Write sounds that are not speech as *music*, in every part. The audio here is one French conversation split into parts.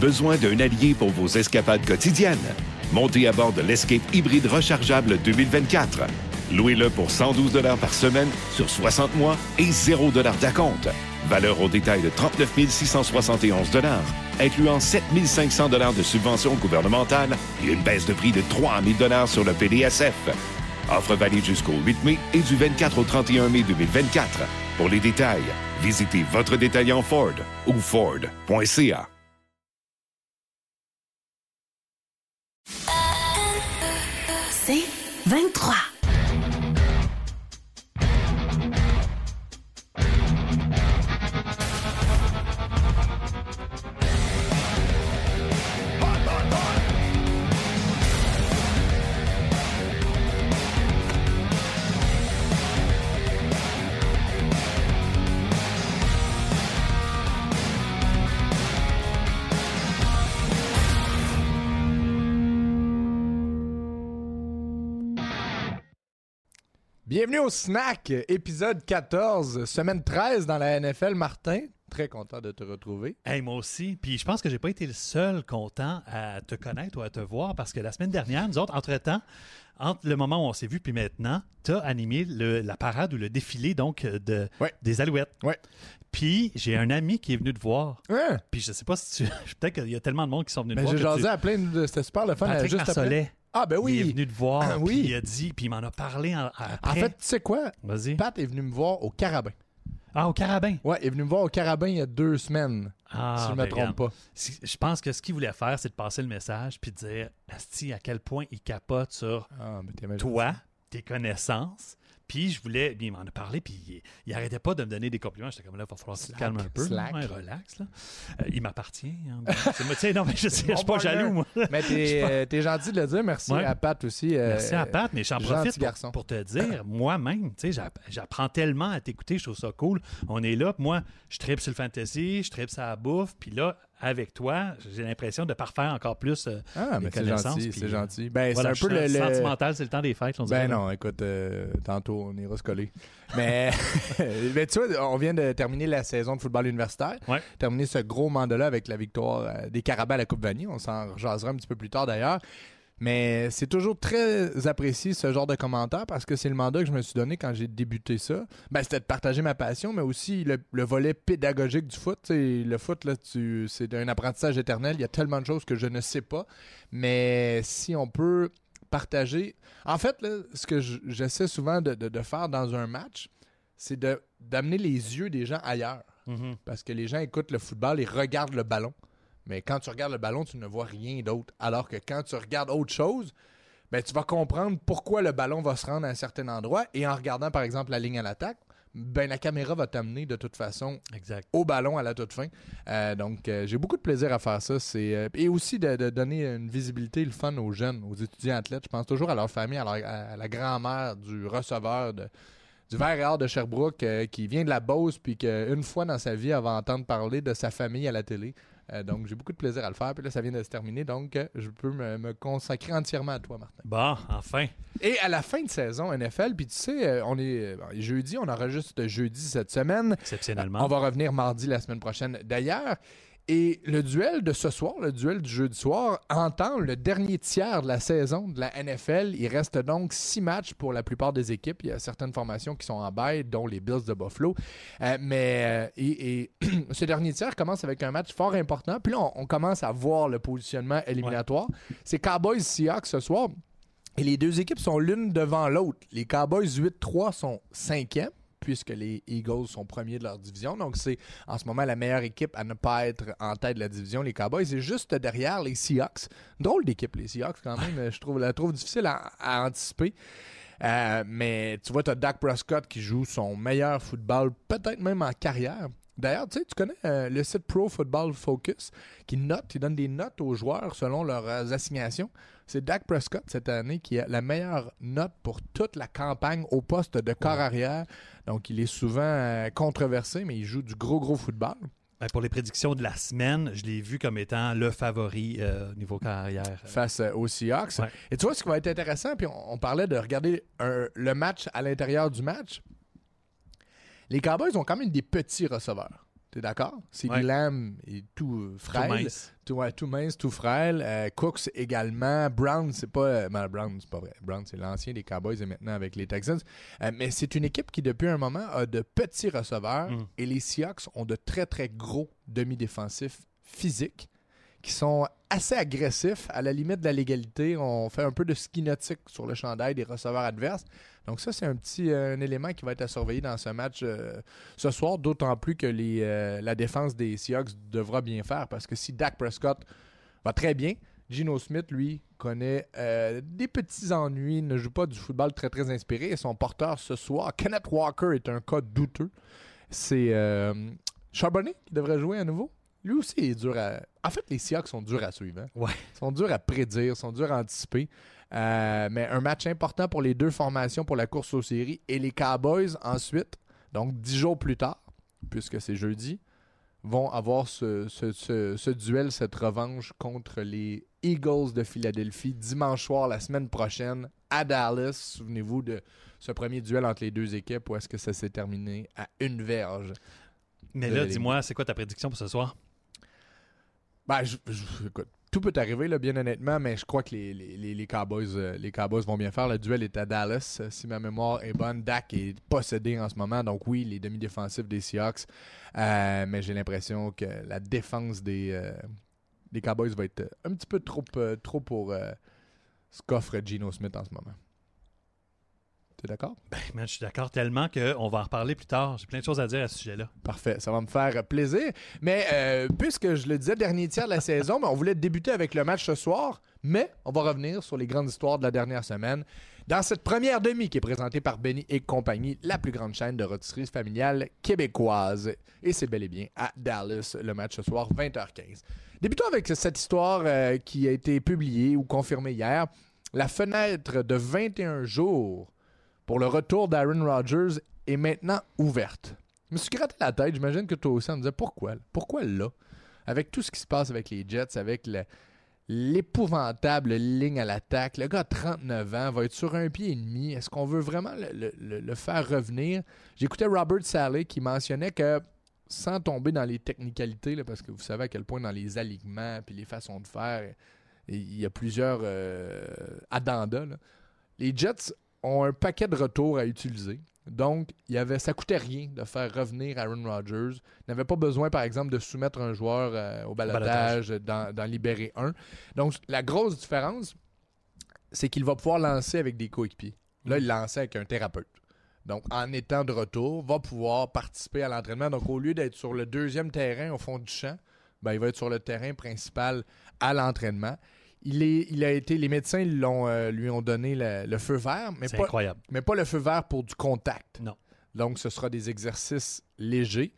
Besoin d'un allié pour vos escapades quotidiennes? Montez à bord de l'Escape hybride rechargeable 2024. Louez-le pour 112 par semaine sur 60 mois et 0 d'acompte. Valeur au détail de 39 671 incluant 7 500 de subventions gouvernementales et une baisse de prix de 3 000 sur le PDSF. Offre valide jusqu'au 8 mai et du 24 au 31 mai 2024. Pour les détails, visitez votre détaillant Ford ou Ford.ca. 23. Bienvenue au Snack, épisode 14, semaine 13 dans la NFL. Martin, très content de te retrouver. Hey, moi aussi. Puis je pense que j'ai pas été le seul content à te connaître ou à te voir parce que la semaine dernière, nous autres, entre-temps, entre le moment où on s'est vu puis maintenant, tu as animé la parade ou le défilé donc de, des Alouettes. Ouais. Puis j'ai un ami qui est venu te voir. Ouais. Puis je sais pas si tu. *laughs* Peut-être qu'il y a tellement de monde qui sont venus te Mais voir. j'ai jasé tu- à plein de. C'était super le fun. Patrick juste après. Ah, ben oui. Il est venu te voir. Ah, oui. Il a dit, puis il m'en a parlé en, fait, tu sais quoi? Vas-y. Pat est venu me voir au Carabin. Ah, au carabin? Ouais, il est venu me voir au Carabin il y a deux semaines, Ah, si je ne ben, me trompe regarde. pas. Je pense que ce qu'il voulait faire, c'est de passer le message puis de dire Asti, à quel point il capote sur Ah, toi, tes connaissances. Puis je voulais, puis il m'en a parlé, puis il, il arrêtait pas de me donner des compliments. J'étais comme là, il va falloir se calmer un peu. slack. Ouais, relax. Là. Euh, il m'appartient. hein. C'est moi, tu sais, non, mais je *laughs* je suis pas jaloux, moi. *laughs* Mais t'es euh, gentil de le dire. Merci Ouais. à Pat aussi. euh, Merci à Pat, mais j'en profite pour, pour te dire, moi-même, tu sais, j'app- j'apprends tellement à t'écouter, je trouve ça cool. On est là, puis moi, je tripe sur le fantasy, je tripe sur la bouffe, puis là, avec toi, j'ai l'impression de parfaire encore plus euh, Ah, les mais c'est connaissances, gentil, puis, c'est euh, gentil. Ben, voilà, c'est un peu le. sentimental, c'est le temps des fêtes, on. Ben non, écoute, euh, tantôt on ira se coller. Mais, *laughs* mais tu vois, on vient de terminer la saison de football universitaire. Ouais. Terminer ce gros mandat-là avec la victoire euh, des Carabins à la Coupe Vanier. On s'en jasera un petit peu plus tard d'ailleurs. Mais c'est toujours très apprécié ce genre de commentaires parce que c'est le mandat que je me suis donné quand j'ai débuté ça. Ben, c'était de partager ma passion, mais aussi le, le volet pédagogique du foot. Le foot, là, tu, c'est un apprentissage éternel. Il y a tellement de choses que je ne sais pas. Mais si on peut partager. En fait, là, ce que je- j'essaie souvent de, de- de faire dans un match, c'est d'amener les yeux des gens ailleurs. Mhm. Parce que les gens écoutent le football et regardent le ballon. Mais quand tu regardes le ballon, tu ne vois rien d'autre. Alors que quand tu regardes autre chose, ben, tu vas comprendre pourquoi le ballon va se rendre à un certain endroit. Et en regardant, par exemple, la ligne à l'attaque, ben, la caméra va t'amener de toute façon Exact. au ballon à la toute fin. Euh, donc, euh, j'ai beaucoup de plaisir à faire ça. C'est, euh, et aussi de, de donner une visibilité, le fun aux jeunes, aux étudiants athlètes. Je pense toujours à leur famille, à, leur- à la grand-mère du receveur de, du Vert et Or de Sherbrooke qui vient de la Beauce, puis qu'une fois dans sa vie, elle va entendre parler de sa famille à la télé. Euh, donc, j'ai beaucoup de plaisir à le faire. Puis là, ça vient de se terminer. Donc, euh, je peux me, me consacrer entièrement à toi, Martin. Bon, enfin. Et à la fin de saison NFL, puis tu sais, euh, on est bon, jeudi, on enregistre jeudi cette semaine. Exceptionnellement. On va revenir mardi la semaine prochaine d'ailleurs. Et le duel de ce soir, le duel du jeudi soir, entend le dernier tiers de la saison de la NFL. Il reste donc six matchs pour la plupart des équipes. Il y a certaines formations qui sont en bail, dont les Bills de Buffalo. Euh, mais euh, et, et *clears throat* ce dernier tiers commence avec un match fort important. Puis là, on, on commence à voir le positionnement éliminatoire. C'est Cowboys Seahawks ce soir. Et les deux équipes sont l'une devant l'autre. Les Cowboys 8-3 sont cinquièmes puisque les Eagles sont premiers de leur division. Donc, c'est en ce moment la meilleure équipe à ne pas être en tête de la division, les Cowboys. Et juste derrière, les Seahawks. Drôle d'équipe, les Seahawks, quand même. Je trouve, la trouve difficile à, à anticiper. Euh, mais tu vois, tu as Dak Prescott qui joue son meilleur football, peut-être même en carrière. D'ailleurs, tu sais, tu connais euh, le site Pro Football Focus qui note, il donne des notes aux joueurs selon leurs euh, assignations. C'est Dak Prescott cette année qui a la meilleure note pour toute la campagne au poste de corps arrière. Donc, il est souvent euh, controversé, mais il joue du gros, gros football. Ben, pour les prédictions de la semaine, je l'ai vu comme étant le favori euh, au niveau carrière. face euh, aux Seahawks. Ouais. Et tu vois, ce qui va être intéressant, puis on, on parlait de regarder un- le match à l'intérieur du match. Les Cowboys ont quand même des petits receveurs. T'es d'accord? C'est Ouais. Tout euh, Tout frêle. mince. Tout, ouais, tout mince, tout frêle. Euh, Cooks également. Brown, c'est pas. euh, ben, Brown, c'est pas vrai. Brown, c'est l'ancien des Cowboys et maintenant avec les Texans. Mais c'est une équipe qui, depuis un moment, a de petits receveurs Mm. et les Seahawks ont de très, très gros demi-défensifs physiques qui sont assez agressifs, à la limite de la légalité. On fait un peu de ski nautique sur le chandail des receveurs adverses. Donc ça, c'est un petit euh, un élément qui va être à surveiller dans ce match euh, ce soir, d'autant plus que euh, la défense des Seahawks devra bien faire, parce que si Dak Prescott va très bien, Gino Smith, lui, connaît des petits ennuis, ne joue pas du football très très inspiré, et son porteur ce soir, Kenneth Walker, est un cas douteux. C'est Charbonnet qui devrait jouer à nouveau. Lui aussi est dur à... En fait, les Seahawks sont durs à suivre. hein. Ouais. Ils sont durs à prédire, sont durs à anticiper. Euh, mais un match important pour les deux formations pour la course aux séries et les Cowboys ensuite, donc dix jours plus tard, puisque c'est jeudi, vont avoir ce, ce- ce- ce duel, cette revanche contre les Eagles de Philadelphie dimanche soir la semaine prochaine à Dallas. Souvenez-vous de ce premier duel entre les deux équipes où est-ce que ça s'est terminé à une verge. Mais là, dis-moi, c'est quoi ta prédiction pour ce soir? Ben, tout peut arriver, là, bien honnêtement, mais je crois que les, les- les- Cowboys, euh, les Cowboys vont bien faire. Le duel est à Dallas. Euh, Si ma mémoire est bonne, Dak est possédé en ce moment. Donc oui, les demi-défensifs des Seahawks. Euh, mais j'ai l'impression que la défense des, des Cowboys va être un petit peu trop, trop pour ce qu'offre Geno Smith en ce moment. T'es d'accord? Ben, man, je suis d'accord tellement qu'on va en reparler plus tard. J'ai plein de choses à dire à ce sujet-là. Parfait, ça va me faire plaisir. Mais euh, puisque je le disais, dernier tiers de la saison, mais on voulait débuter avec le match ce soir, mais on va revenir sur les grandes histoires de la dernière semaine. Dans cette première demi qui est présentée par Benny et compagnie, la plus grande chaîne de rotisserie familiale québécoise. Et c'est bel et bien à Dallas, le match ce soir, 20h15. Débutons avec cette histoire euh, qui a été publiée ou confirmée hier. La fenêtre de 21 jours pour le retour d'Aaron Rodgers est maintenant ouverte. Je me suis gratté la tête, j'imagine que toi aussi, on me disait pourquoi? Pourquoi là? Avec tout ce qui se passe avec les Jets, avec le- l'épouvantable ligne à l'attaque, le gars a 39 ans, va être sur un pied et demi. Est-ce qu'on veut vraiment le, faire revenir? J'écoutais Robert Saleh qui mentionnait que, sans tomber dans les technicalités, parce que vous savez à quel point dans les alignements puis les façons de faire, il y a plusieurs euh, addendas. Les Jets ont un paquet de retours à utiliser. Donc, il y avait, ça coûtait rien de faire revenir Aaron Rodgers. Il n'avait pas besoin, par exemple, de soumettre un joueur euh, au balotage, d'en libérer un. Donc, la grosse différence, c'est qu'il va pouvoir lancer avec des coéquipiers. Là, il lançait avec un thérapeute. Donc, en étant de retour, va pouvoir participer à l'entraînement. Donc, au lieu d'être sur le deuxième terrain au fond du champ, ben, il va être sur le terrain principal à l'entraînement. Il, est, il a été, les médecins l'ont, euh, lui ont donné le, le feu vert, mais pas, incroyable. mais pas le feu vert pour du contact. Non. Donc, ce sera des exercices légers.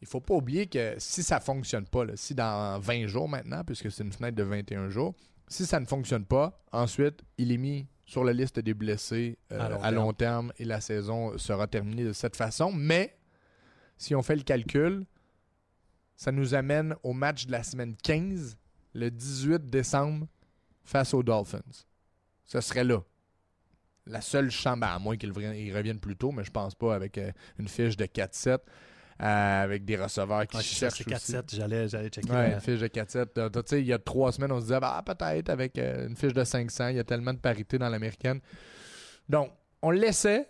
Il faut pas oublier que si ça fonctionne pas, là, si dans 20 jours maintenant, puisque c'est une fenêtre de 21 jours, si ça ne fonctionne pas, ensuite, il est mis sur la liste des blessés euh, À long à long terme et la saison sera terminée de cette façon. Mais, si on fait le calcul, ça nous amène au match de la semaine 15, le 18 décembre, face aux Dolphins. Ce serait là. La seule chambre, à moins qu'ils reviennent, plus tôt, mais je pense pas avec euh, une fiche de 4-7, euh, avec des receveurs qui sais, cherchent c'est aussi. 4-7. J'allais, j'allais checker. Ouais, la- une fiche de 4-7. Euh, Tu sais, il y a trois semaines, on se disait, ah, peut-être avec euh, une fiche de 500, il y a tellement de parité dans l'américaine. Donc, on le laissait,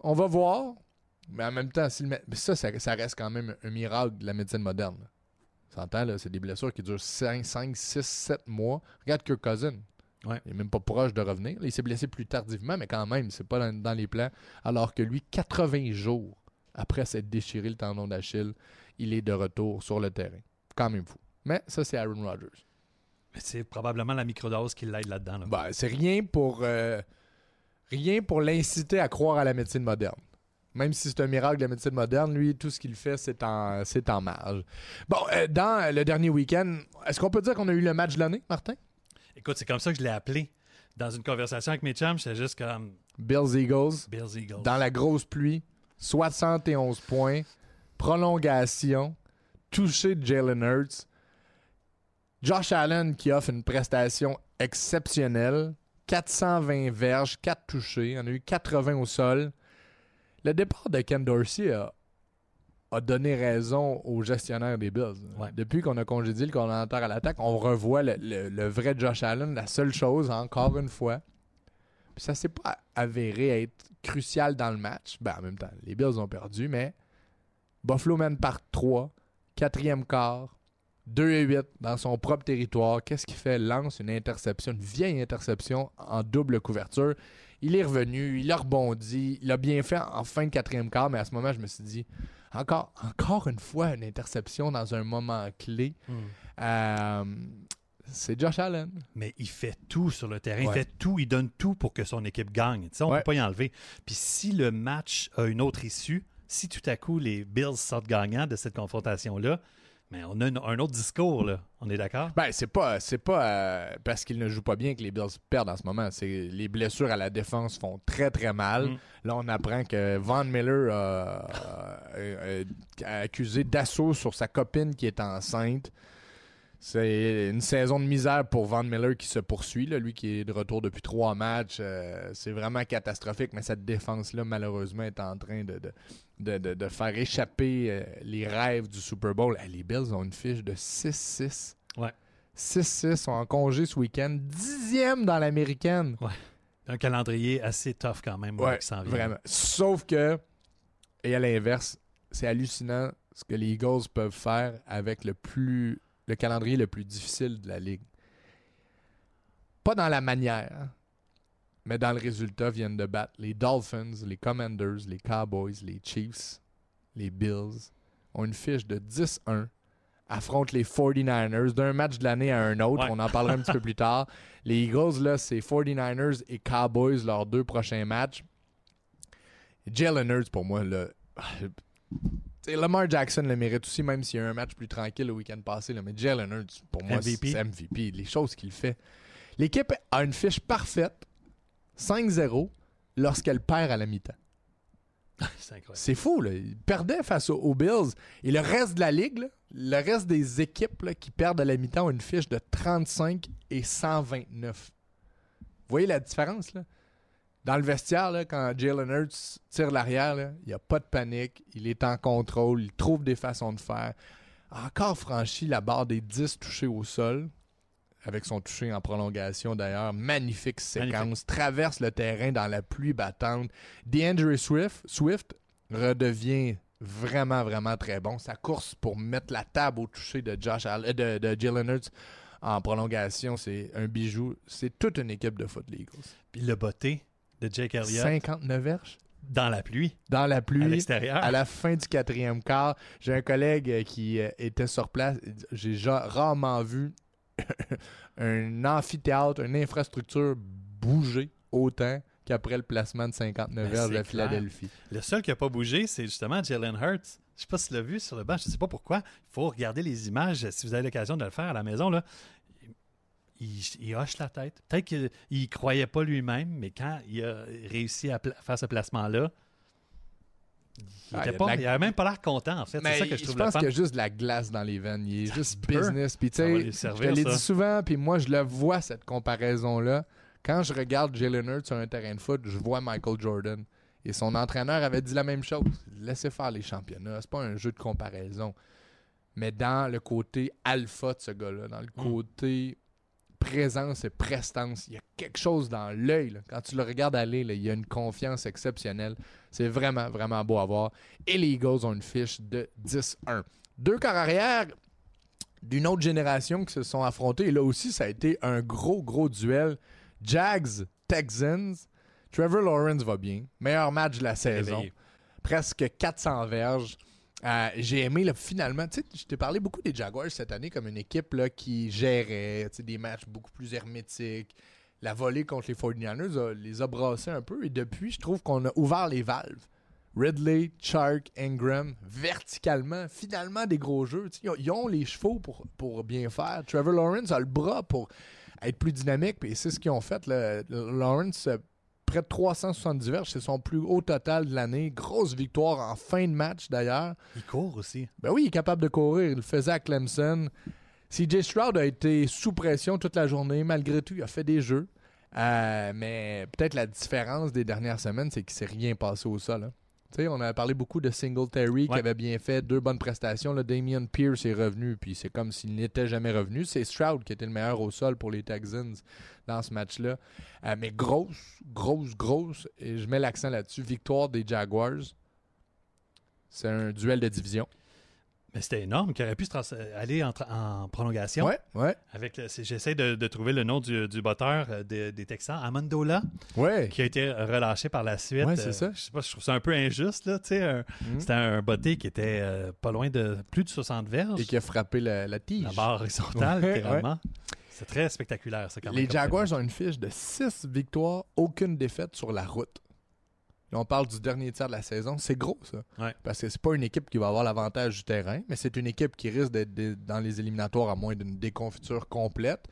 on va voir, mais en même temps, si le mé- mais ça, ça, ça reste quand même un miracle de la médecine moderne. S'entend, c'est des blessures qui durent 5, 5, 6, 7 mois. Regarde Kirk Cousin. Ouais. Il n'est même pas proche de revenir. Là, il s'est blessé plus tardivement, mais quand même, c'est pas dans, dans les plans. Alors que lui, 80 jours après s'être déchiré le tendon d'Achille, il est de retour sur le terrain. Quand même fou. Mais ça, c'est Aaron Rodgers. Mais C'est probablement la microdose qui l'aide là-dedans. là. Ben, c'est rien pour euh, rien pour l'inciter à croire à la médecine moderne. Même si c'est un miracle de la médecine moderne, lui, tout ce qu'il fait, c'est en, c'est en marge. Bon, euh, dans le dernier week-end, est-ce qu'on peut dire qu'on a eu le match de l'année, Martin? Écoute, c'est comme ça que je l'ai appelé. Dans une conversation avec mes chums, j'étais juste comme Bills Eagles, Bills Eagles. dans la grosse pluie, 71 points, prolongation, touché de Jalen Hurts. Josh Allen qui offre une prestation exceptionnelle. 420 verges, 4 touchés. On a eu 80 au sol. Le départ de Ken Dorsey a, a donné raison aux gestionnaires des Bills. Ouais. Depuis qu'on a congédié le coordonnateur à l'attaque, on revoit le, le- le vrai Josh Allen. La seule chose, encore une fois, puis ça s'est pas avéré être crucial dans le match. Ben, en même temps, les Bills ont perdu, mais Buffalo mène par 3, quatrième quart, 2 et 8 dans son propre territoire. Qu'est-ce qu'il fait? Lance une interception, une vieille interception en double couverture? Il est revenu, il a rebondi, il a bien fait en fin de quatrième quart, mais à ce moment, je me suis dit, encore, encore une fois, une interception dans un moment clé. Euh, c'est Josh Allen. Mais il fait tout sur le terrain. Ouais. Il fait tout. Il donne tout pour que son équipe gagne. On ne Ouais. peut pas y enlever. Puis si le match a une autre issue, si tout à coup les Bills sortent gagnants de cette confrontation-là, mais on a une- un autre discours, là. On est d'accord? Ben, c'est pas, c'est pas euh, parce qu'ils ne jouent pas bien que les Bills perdent en ce moment. C'est les blessures à la défense font très très mal. Mm. Là, on apprend que Von Miller a, accusé d'assaut sur sa copine qui est enceinte. C'est une saison de misère pour Von Miller qui se poursuit. là. Lui qui est de retour depuis trois matchs. euh, c'est vraiment catastrophique, mais cette défense-là, malheureusement, est en train de, de, de- de- de faire échapper euh, les rêves du Super Bowl. Eh, les Bills ont une fiche de 6-6. Ouais. 6-6 sont en congé ce week-end. Dixième dans l'américaine. Un calendrier assez tough quand même là, Ouais, qui s'en vient. vraiment. Sauf que, et à l'inverse, c'est hallucinant ce que les Eagles peuvent faire avec le plus le calendrier le plus difficile de la ligue. Pas dans la manière, hein, mais dans le résultat, viennent de battre les Dolphins, les Commanders, les Cowboys, les Chiefs, les Bills. Ont une fiche de 10-1 affrontent les 49ers d'un match de l'année à un autre. Ouais. On en parlera un petit peu plus tard. Les Eagles, là, c'est 49ers et Cowboys, leurs deux prochains matchs. Jalen Hurts, pour moi, là, *sighs* T'sais, Lamar Jackson le mérite aussi, même s'il y a eu un match plus tranquille le week-end passé. là, mais Jalen Hurts, pour moi, c'est MVP. Les choses qu'il fait. L'équipe a une fiche parfaite, 5-0, lorsqu'elle perd à la mi-temps. *laughs* C'est fou, là. Ils perdaient face aux, Bills. Et le reste de la ligue, là, le reste des équipes là, qui perdent à la mi-temps ont une fiche de 35 et 129. Vous voyez la différence, là? Dans le vestiaire, là, quand Jalen Hurts tire l'arrière, il n'y a pas de panique. Il est en contrôle. Il trouve des façons de faire. A Encore franchi la barre des 10 touchés au sol. Avec son touché en prolongation d'ailleurs. Magnifique séquence. Magnifique. Traverse le terrain dans la pluie battante. DeAndre Swift, Swift redevient vraiment, vraiment très bon. Sa course pour mettre la table au toucher de Josh Allen, euh, de, de Jalen Hurts en prolongation, c'est un bijou. C'est toute une équipe de foot, les Eagles. Puis le botté de Jake Elliott 59 verges? Dans la pluie, dans la à pluie. l'extérieur. À la fin du quatrième quart, j'ai un collègue qui euh, était sur place. J'ai ja- rarement vu un amphithéâtre, une infrastructure bouger autant qu'après le placement de 59 Ben, c'est à Philadelphie. Le seul qui n'a pas bougé, c'est justement Jalen Hurts. Je sais pas si tu l'as vu sur le banc, je sais pas pourquoi. Il faut regarder les images si vous avez l'occasion de le faire à la maison. Là. Il, il hoche la tête. Peut-être qu'il ne croyait pas lui-même, mais quand il a réussi à faire ce avait il Ah, il y a était de pas- la- il avait même pas l'air content, en fait. Mais C'est ça que je trouve pense le fun. qu'il y a juste de la glace dans les veines. Il est Ça juste peut. business. Puis tu sais, je l'ai dit souvent, puis moi je le vois cette comparaison-là. Quand je regarde Jalen Hurts sur un terrain de foot, je vois Michael Jordan. Et son entraîneur avait dit la même chose. Laissez faire les championnats. C'est pas un jeu de comparaison. Mais dans le côté alpha de ce gars-là, dans le Mm. côté présence et prestance, il y a quelque chose dans l'œil. Quand tu le regardes aller, là, il y a une confiance exceptionnelle. C'est vraiment, vraiment beau à voir. Et les Eagles ont une fiche de 10-1. Deux corps arrière d'une autre génération qui se sont affrontés. Et là aussi, ça a été un gros, gros duel. Jags, Texans. Trevor Lawrence va bien. Meilleur match de la saison. Presque 400 verges. Euh, J'ai aimé, finalement, tu sais, je t'ai parlé beaucoup des Jaguars cette année comme une équipe là, qui gérait des matchs beaucoup plus hermétiques. La volée contre les 49ers a- les a brassés un peu. Et depuis, je trouve qu'on a ouvert les valves. Ridley, Chark, Ingram, verticalement, finalement des gros jeux. Ils ont, les chevaux pour, pour bien faire. Trevor Lawrence a le bras pour être plus dynamique, et c'est ce qu'ils ont fait. Lawrence, euh, près de 370 verges, c'est son plus haut total de l'année. Grosse victoire en fin de match d'ailleurs. Il court aussi. Ben oui, il est capable de courir. Il le faisait à Clemson. CJ Stroud a été sous pression toute la journée. Malgré tout, il a fait des jeux. Euh, mais peut-être la différence des dernières semaines, c'est qu'il s'est rien passé au sol. hein. On a parlé beaucoup de Singletary qui avait bien fait deux bonnes prestations. Là, Damian Pierce est revenu, puis c'est comme s'il n'était jamais revenu. C'est Stroud qui était le meilleur au sol pour les Texans dans ce match-là. Euh, mais grosse, grosse, grosse, et je mets l'accent là-dessus, victoire des Jaguars. C'est un duel de division. Mais c'était énorme qu'il aurait pu se trans- aller en, prolongation. Ouais, ouais, Avec le- c'est- J'essaie de, de trouver le nom du, du botteur euh, des- Texans, Amandola, ouais. qui a été relâché par la suite. Ouais, c'est Euh, ça. Je sais pas, je trouve ça un peu injuste. Là, tu sais, Mhm. C'était un botté qui était euh, pas loin de plus de 60 verges. Et qui a frappé la, la tige. La barre horizontale, Ouais, littéralement. C'est très spectaculaire, ça, quand même. Les Jaguars ont une fiche de 6 victoires, aucune défaite sur la route. Là, on parle du dernier tiers de la saison. C'est gros, ça. Ouais. Parce que c'est pas une équipe qui va avoir l'avantage du terrain, mais c'est une équipe qui risque d'être dans les éliminatoires à moins d'une déconfiture complète.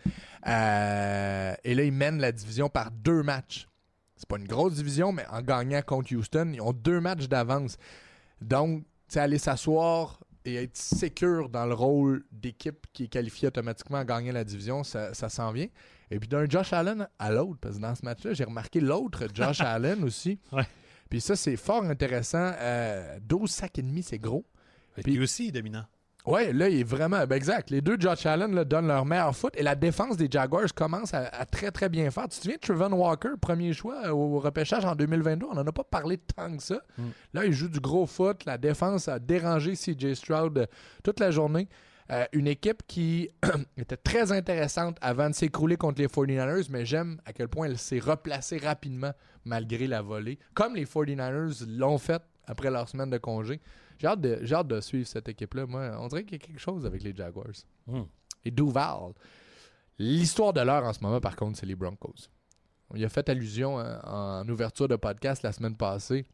Euh, et là, ils mènent la division par deux matchs. C'est pas une grosse division, mais en gagnant contre Houston, ils ont deux matchs d'avance. Donc, tu aller s'asseoir et être sécure dans le rôle d'équipe qui est qualifiée automatiquement à gagner la division, ça, ça s'en vient. Et puis d'un Josh Allen à l'autre, parce que dans ce match-là, j'ai remarqué l'autre Josh *laughs* Allen aussi. Ouais. Puis ça, c'est fort intéressant. Euh, 12 sacs et demi, c'est gros. Et Puis- aussi dominant. Ouais, là, il est vraiment. Ben exact. Les deux Josh Allen là, donnent leur meilleur foot et la défense des Jaguars commence à, à très, très bien faire. Tu te souviens de Trevon Walker, premier choix euh, au repêchage en 2022 On n'en a pas parlé tant que ça. Mm. Là, il joue du gros foot. La défense a dérangé CJ Stroud euh, toute la journée. Euh, une équipe qui *clears throat* était très intéressante avant de s'écrouler contre les 49ers, mais j'aime à quel point elle s'est replacée rapidement malgré la volée, comme les 49ers l'ont fait après leur semaine de congé. J'ai hâte de, j'ai hâte de suivre cette équipe-là. Moi, on dirait qu'il y a quelque chose avec les Jaguars. Hmm. Et Duval. L'histoire de l'heure en ce moment, par contre, c'est les Broncos. On y a fait allusion hein, en ouverture de podcast la semaine passée.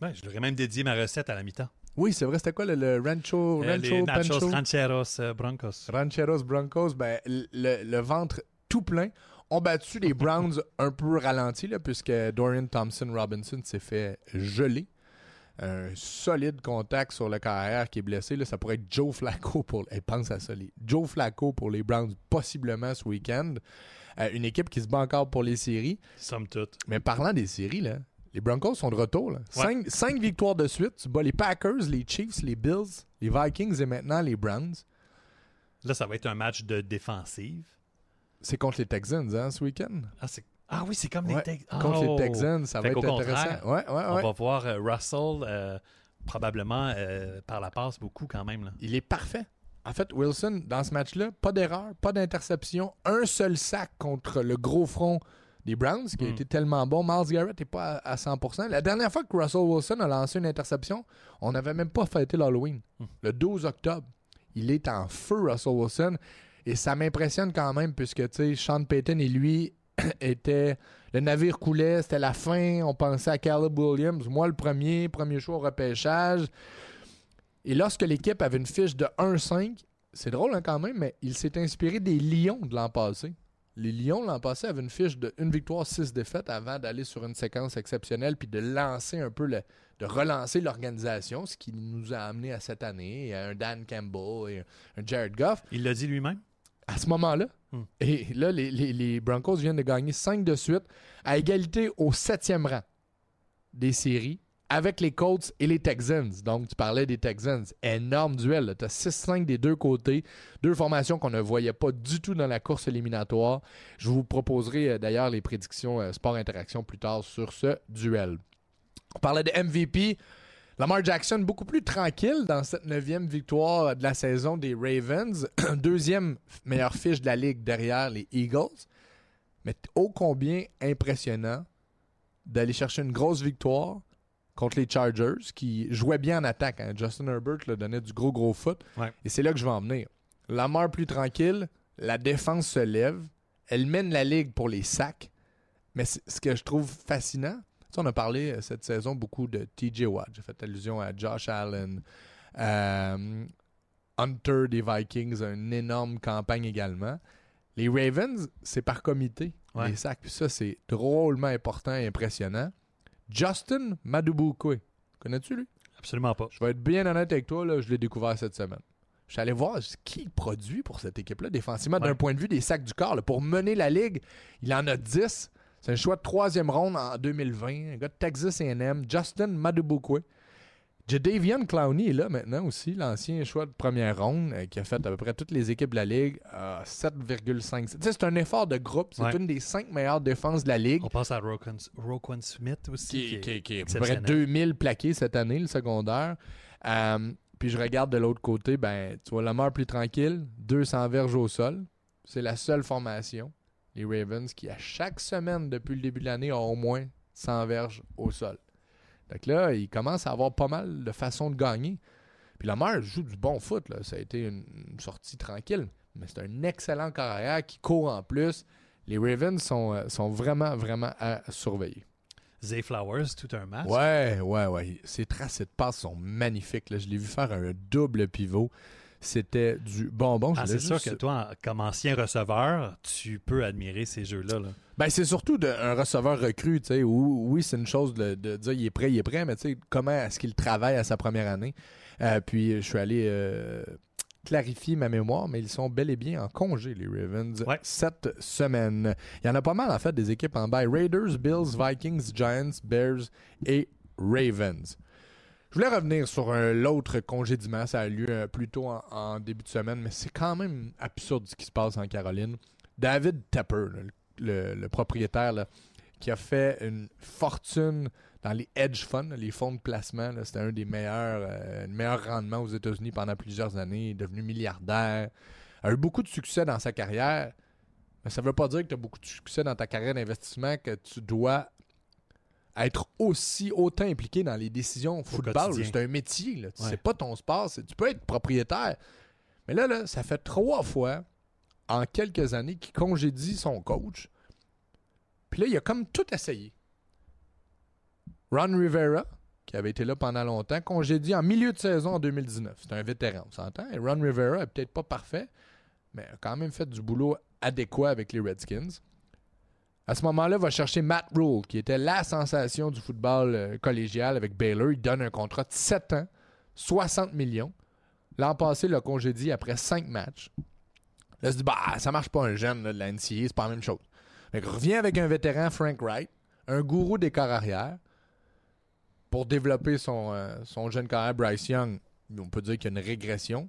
Ouais, je leur ai même dédié ma recette à la mi-temps. Oui, c'est vrai, c'était quoi le, le Rancho, Euh, Rancho les nachos Pancho? rancheros euh, Broncos. Rancheros Broncos, ben, le, le ventre tout plein, ont battu les Browns *laughs* un peu ralentis, là, puisque Dorian Thompson Robinson s'est fait geler. Un solide contact sur le carrière qui est blessé. Là, ça pourrait être Joe Flacco pour. Hey, pense à ça. les- Joe Flacco pour les Browns, possiblement ce week-end. Euh, une équipe qui se bat encore pour les séries. Somme toute. Mais parlant des séries, là, les Broncos sont de retour. Là. Ouais. Cinq, cinq victoires de suite. Tu bats les Packers, les Chiefs, les Bills, les Vikings et maintenant les Browns. Là, ça va être un match de défensive. C'est contre les Texans hein, ce week-end. Ah, ah oui, c'est comme Ouais, les Texans. Contre les Texans, ça va être intéressant. Ouais, ouais, On va voir euh, Russell euh, probablement euh, par la passe beaucoup quand même. Là. Il est parfait. En fait, Wilson, dans ce match-là, pas d'erreur, pas d'interception, un seul sac contre le gros front des Browns, qui a Mm. été tellement bon. Miles Garrett n'est pas à, à 100%. La dernière fois que Russell Wilson a lancé une interception, on n'avait même pas fêté l'Halloween. Mm. Le 12 octobre. Il est en feu, Russell Wilson. Et ça m'impressionne quand même, puisque, tu sais, Sean Payton et lui *clears throat* étaient... Le navire coulait, c'était la fin, on pensait à Caleb Williams. Moi, le premier, premier choix au repêchage. Et lorsque l'équipe avait une fiche de 1-5, c'est drôle hein, quand même, mais il s'est inspiré des Lions de l'an passé. Les Lions l'an passé avaient une fiche de une victoire, six défaites avant d'aller sur une séquence exceptionnelle puis de lancer un peu le, de relancer l'organisation, ce qui nous a amené à cette année, à un Dan Campbell et un Jared Goff. Il l'a dit lui-même? À ce moment-là, Hmm. et là, les, les- les Broncos viennent de gagner 5 de suite à égalité au septième rang des séries avec les Colts et les Texans. Donc, tu parlais des Texans. Énorme duel. Tu as 6-5 des deux côtés. Deux formations qu'on ne voyait pas du tout dans la course éliminatoire. Je vous proposerai euh, d'ailleurs les prédictions euh, Sport Interaction plus tard sur ce duel. On parlait de MVP. Lamar Jackson, beaucoup plus tranquille dans cette neuvième victoire de la saison des Ravens. *clears throat* Deuxième meilleure fiche de la ligue derrière les Eagles. Mais ô combien impressionnant d'aller chercher une grosse victoire contre les Chargers qui jouaient bien en attaque. hein. Justin Herbert leur donnait du gros gros foot. Ouais. Et c'est là que je vais en venir. Lamar plus tranquille, la défense se lève, elle mène la ligue pour les sacs. Mais ce que je trouve fascinant, tu sais, on a parlé euh, cette saison beaucoup de TJ Watt. J'ai fait allusion à Josh Allen. Euh, Hunter des Vikings une énorme campagne également. Les Ravens, c'est par comité, Ouais. les sacs. Puis ça, c'est drôlement important et impressionnant. Justin Madubukwe. Connais-tu lui? Absolument pas. Je vais être bien honnête avec toi, là, je l'ai découvert cette semaine. Je suis allé voir qui produit pour cette équipe-là, défensivement, d'un point de vue des sacs du corps. là. pour mener la ligue, il en a 10. C'est un choix de troisième ronde en 2020. Un gars de Texas AM, Justin Madubukwe. Jadavian Clowney est là maintenant aussi, l'ancien choix de première ronde euh, qui a fait à peu près toutes les équipes de la Ligue. à 7,5. Tu sais, C'est un effort de groupe. C'est Ouais. une des cinq meilleures défenses de la Ligue. On pense à Roquan, Roquan Smith aussi. qui, qui- qui est à peu près exceptionnel. 2000 plaqués cette année, le secondaire. Euh, puis je regarde de l'autre côté, ben, tu vois Lamar plus tranquille, 200 verges au sol. C'est la seule formation, les Ravens, qui à chaque semaine depuis le début de l'année ont au moins 100 verges au sol. Donc là, il commence à avoir pas mal de façons de gagner. Puis Lamar joue du bon foot, là. ça a été une, une sortie tranquille, mais c'est un excellent carrière qui court en plus. Les Ravens sont, euh, sont vraiment, vraiment à surveiller. Zay Flowers, tout un match. Ouais, ouais, ouais. Ses tracés de passe sont magnifiques. là. Je l'ai vu faire un double pivot. C'était du bonbon. Ah, c'est sûr que toi, comme ancien receveur, tu peux admirer ces jeux-là. là. Ben, c'est surtout de- un receveur recru, tu sais, où, oui, c'est une chose de, de dire il est prêt, il est prêt, mais tu sais, comment est-ce qu'il travaille à sa première année? Euh, puis, je suis allé euh, clarifier ma mémoire, mais ils sont bel et bien en congé, les Ravens, Ouais. cette semaine. Il y en a pas mal, en fait, des équipes en bail. Raiders, Bills, Vikings, Giants, Bears et Ravens. Je voulais revenir sur un- l'autre congédiement. Ça a lieu euh, plus tôt en, en début de semaine, mais c'est quand même absurde ce qui se passe en Caroline. David Tepper, là, le, le propriétaire, là, qui a fait une fortune dans les hedge funds, les fonds de placement. C'était un des meilleurs, euh, meilleurs rendements aux États-Unis pendant plusieurs années. Il est devenu milliardaire. A eu beaucoup de succès dans sa carrière. Mais ça ne veut pas dire que tu as beaucoup de succès dans ta carrière d'investissement que tu dois être aussi autant impliqué dans les décisions football. C'est un métier. Là. Ouais. sais pas ton sport. Tu peux être propriétaire. Mais là, là, ça fait trois fois en quelques années qu'il congédie son coach. Puis là, il a comme tout essayé. Ron Rivera, qui avait été là pendant longtemps, congédie en milieu de saison en 2019. C'est un vétéran, on s'entend. Et Ron Rivera est peut-être pas parfait, mais a quand même fait du boulot adéquat avec les Redskins. À ce moment-là, va chercher Matt Rule, qui était la sensation du football euh, collégial avec Baylor. Il donne un contrat de 7 ans, 60 millions. L'an passé, il l'a congédié après 5 matchs. Là, il dit, bah, ça marche pas un jeune là, de la NCA, c'est pas la même chose. Fait que revient avec un vétéran, Frank Wright, un gourou des corps arrière, pour développer son, euh, son jeune carrière, Bryce Young. On peut dire qu'il y a une régression.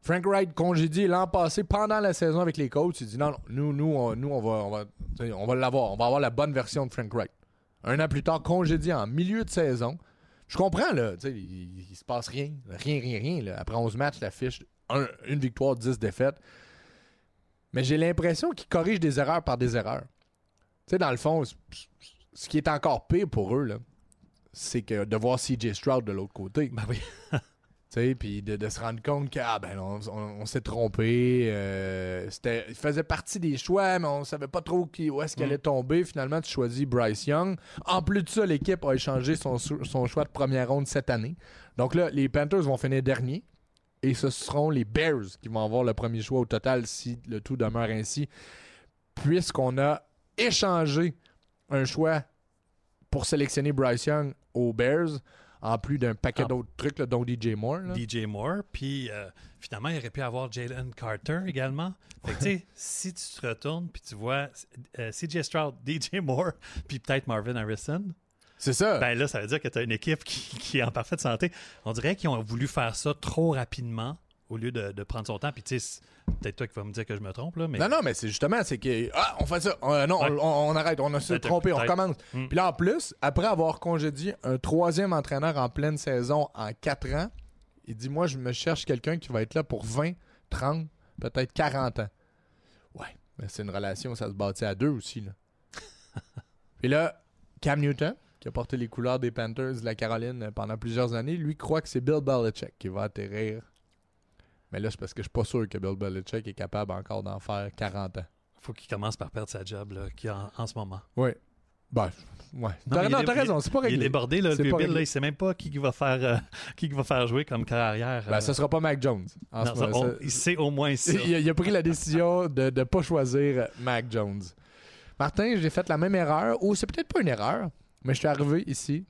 Frank Wright congédié l'an passé pendant la saison avec les coachs. Il dit non, non, nous, nous, on, nous, on va, on va, on va l'avoir. On va avoir la bonne version de Frank Wright. Un an plus tard, congédié en milieu de saison. Je comprends, là. sais, Il, il se passe rien. Rien, rien, rien. Après 11 matchs, la fiche, un- une victoire, 10 défaites. Mais j'ai l'impression qu'il corrige des erreurs par des erreurs. Tu sais, dans le fond, ce qui est encore pire pour eux, là, c'est que de voir CJ Stroud de l'autre côté. Ben oui. *laughs* Tu sais, puis de, de se rendre compte que ah, ben, on, on- on s'est trompé. euh, c'était, il faisait partie des choix, mais on savait pas trop qui, où est-ce qu'il Mm. allait tomber. Finalement, tu choisis Bryce Young. En plus de ça, l'équipe a échangé son, son choix de première ronde cette année. Donc là, les Panthers vont finir dernier. Et ce seront les Bears qui vont avoir le premier choix au total si le tout demeure ainsi. Puisqu'on a échangé un choix pour sélectionner Bryce Young aux Bears, en plus d'un paquet Ah. d'autres trucs, là, dont DJ Moore. là. DJ Moore. Puis euh, finalement, il aurait pu avoir Jalen Carter également. Fait que tu sais, si tu te retournes puis tu vois euh, CJ Stroud, *laughs* DJ Moore, puis peut-être Marvin Harrison, C'est ça. ben là, ça veut dire que tu as une équipe qui, qui est en parfaite santé. On dirait qu'ils ont voulu faire ça trop rapidement au lieu de, de prendre son temps. Puis tu sais, peut-être toi qui vas me dire que je me trompe, là, mais Non, non, mais c'est justement, c'est que. Ah, on fait ça. Euh, non, Ouais. on, on arrête, on a se trompé, on recommence. Mm. Puis là, en plus, après avoir congédié un troisième entraîneur en pleine saison en quatre ans, il dit Moi, je me cherche quelqu'un qui va être là pour 20, 30, peut-être 40 ans. Ouais, mais c'est une relation, ça se bâtit à deux aussi. Là. *laughs* Puis là, Cam Newton, qui a porté les couleurs des Panthers de la Caroline pendant plusieurs années, lui croit que c'est Bill Belichick qui va atterrir. Mais là, c'est parce que je suis pas sûr que Bill Belichick est capable encore d'en faire 40 ans. faut qu'il commence par perdre sa job là, qu'il a en, en ce moment. Oui. Ben, ouais. T'as, il non, raison, c'est pas Il est réglé. débordé, là, le Bill, réglé. là, il sait même pas qui qui va faire, euh, *laughs* qui qui va faire jouer comme carrière. Ben, ça sera pas Mac Jones. en non, ce moment. on- il sait au moins ça. *laughs* il, a, il a pris la décision de ne pas choisir Mac Jones. Martin, j'ai fait la même erreur, ou c'est peut-être pas une erreur, mais je suis arrivé ici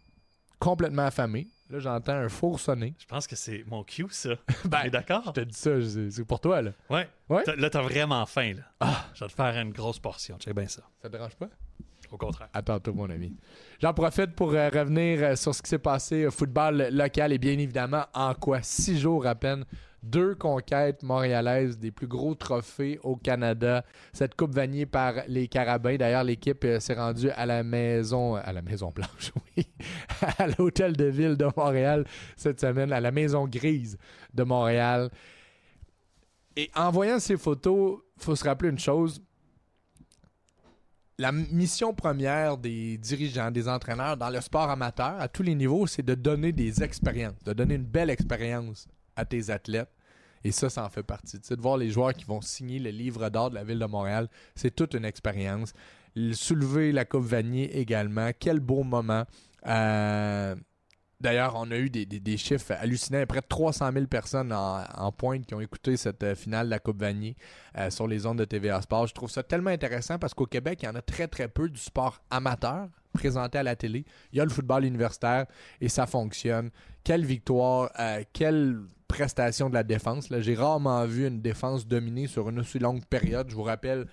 complètement affamé. Là, j'entends un four sonner. Je pense que c'est mon cue, ça. *laughs* Ben, d'accord? Je te dis ça, c'est pour toi, là. Ouais. Ouais? T'as- Là, t'as vraiment faim, là. Ah. Je vais te faire une grosse portion. Check bien ça. Ça te dérange pas? Au contraire. À tantôt, mon ami. J'en profite pour euh, revenir euh, sur ce qui s'est passé au football local et bien évidemment en quoi? Six jours à peine deux conquêtes montréalaises des plus gros trophées au Canada. Cette coupe vaniée par les Carabins. D'ailleurs, l'équipe euh, s'est rendue à la maison, à la Maison Blanche, *laughs* oui, à l'hôtel de ville de Montréal cette semaine, à la Maison Grise de Montréal. Et en voyant ces photos, il faut se rappeler une chose. La mission première des dirigeants, des entraîneurs dans le sport amateur, à tous les niveaux, c'est de donner des expériences, de donner une belle expérience à tes athlètes. Et ça, ça en fait partie. Tu sais, de voir les joueurs qui vont signer le livre d'or de la ville de Montréal, c'est toute une expérience. Soulever la Coupe Vanier également, quel beau moment. Euh, D'ailleurs, on a eu des, chiffres hallucinants. Près de 300 000 personnes en, pointe qui ont écouté cette euh, finale de la Coupe Vanier euh, sur les ondes de TVA Sport. Je trouve ça tellement intéressant parce qu'au Québec, il y en a très, très peu du sport amateur présenté à la télé. Il y a le football universitaire et ça fonctionne. Quelle victoire, quelle prestation de la défense. J'ai rarement vu une défense dominée sur une aussi longue période. Je vous rappelle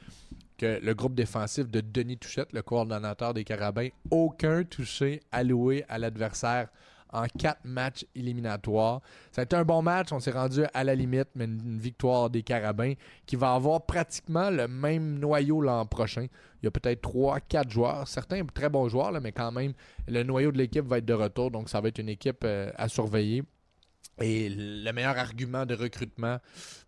que le groupe défensif de Denis Touchette, le coordonnateur des Carabins, aucun touché alloué à l'adversaire en quatre matchs éliminatoires. Ça a été un bon match, on s'est rendu à la limite, mais une, victoire des Carabins qui va avoir pratiquement le même noyau l'an prochain. Il y a peut-être 3-4 joueurs, certains très bons joueurs, là, mais quand même, le noyau de l'équipe va être de retour, donc ça va être une équipe euh, à surveiller. Et le meilleur argument de recrutement,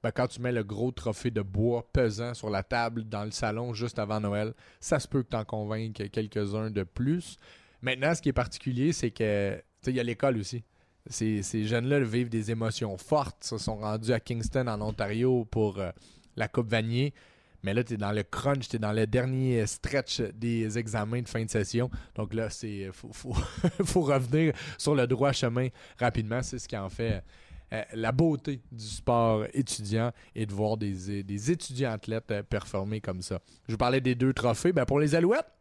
ben, quand tu mets le gros trophée de bois pesant sur la table dans le salon juste avant Noël, ça se peut que tu en convainques quelques-uns de plus. Maintenant, ce qui est particulier, c'est que il y a l'école aussi. Ces, jeunes-là vivent des émotions fortes. Se sont rendus à Kingston, en Ontario, pour euh, la Coupe Vanier. Mais là, tu es dans le crunch, tu es dans le dernier stretch des examens de fin de session. Donc là, c'est faut, faut, *laughs* faut revenir sur le droit chemin rapidement. C'est ce qui en fait euh, la beauté du sport étudiant et de voir des, des étudiants athlètes euh, performer comme ça. Je vous parlais des deux trophées. Ben, pour les Alouettes,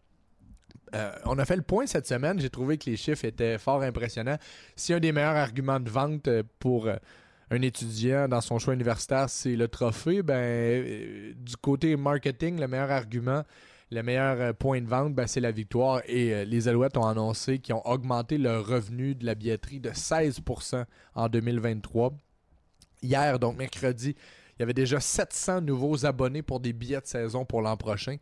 euh, on a fait le point cette semaine. J'ai trouvé que les chiffres étaient fort impressionnants. Si un des meilleurs arguments de vente euh, pour euh, un étudiant dans son choix universitaire, c'est le trophée, ben, euh, du côté marketing, le meilleur argument, le meilleur euh, point de vente, ben, c'est la victoire. Et euh, les Alouettes ont annoncé qu'ils ont augmenté leur revenu de la billetterie de 16% en 2023. Hier, donc mercredi, il y avait déjà 700 nouveaux abonnés pour des billets de saison pour l'an prochain.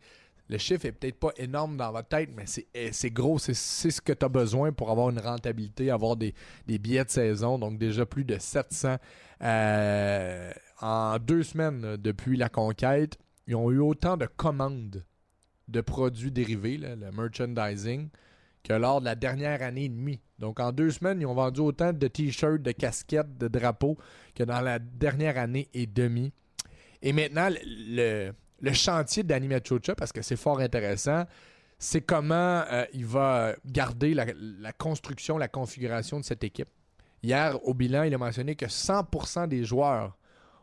Le chiffre est peut-être pas énorme dans votre tête, mais c'est eh, gros. C'est ce que tu as besoin pour avoir une rentabilité, avoir des, billets de saison. Donc, déjà plus de 700. Euh, en deux semaines depuis la conquête, ils ont eu autant de commandes de produits dérivés, le merchandising, que lors de la dernière année et demie. Donc, en deux semaines, ils ont vendu autant de t-shirts, de casquettes, de drapeaux que dans la dernière année et demie. Et maintenant, le, le- chantier d'Annie Machocha, parce que c'est fort intéressant, c'est comment euh, il va garder la, construction, la configuration de cette équipe. Hier, au bilan, il a mentionné que 100% des joueurs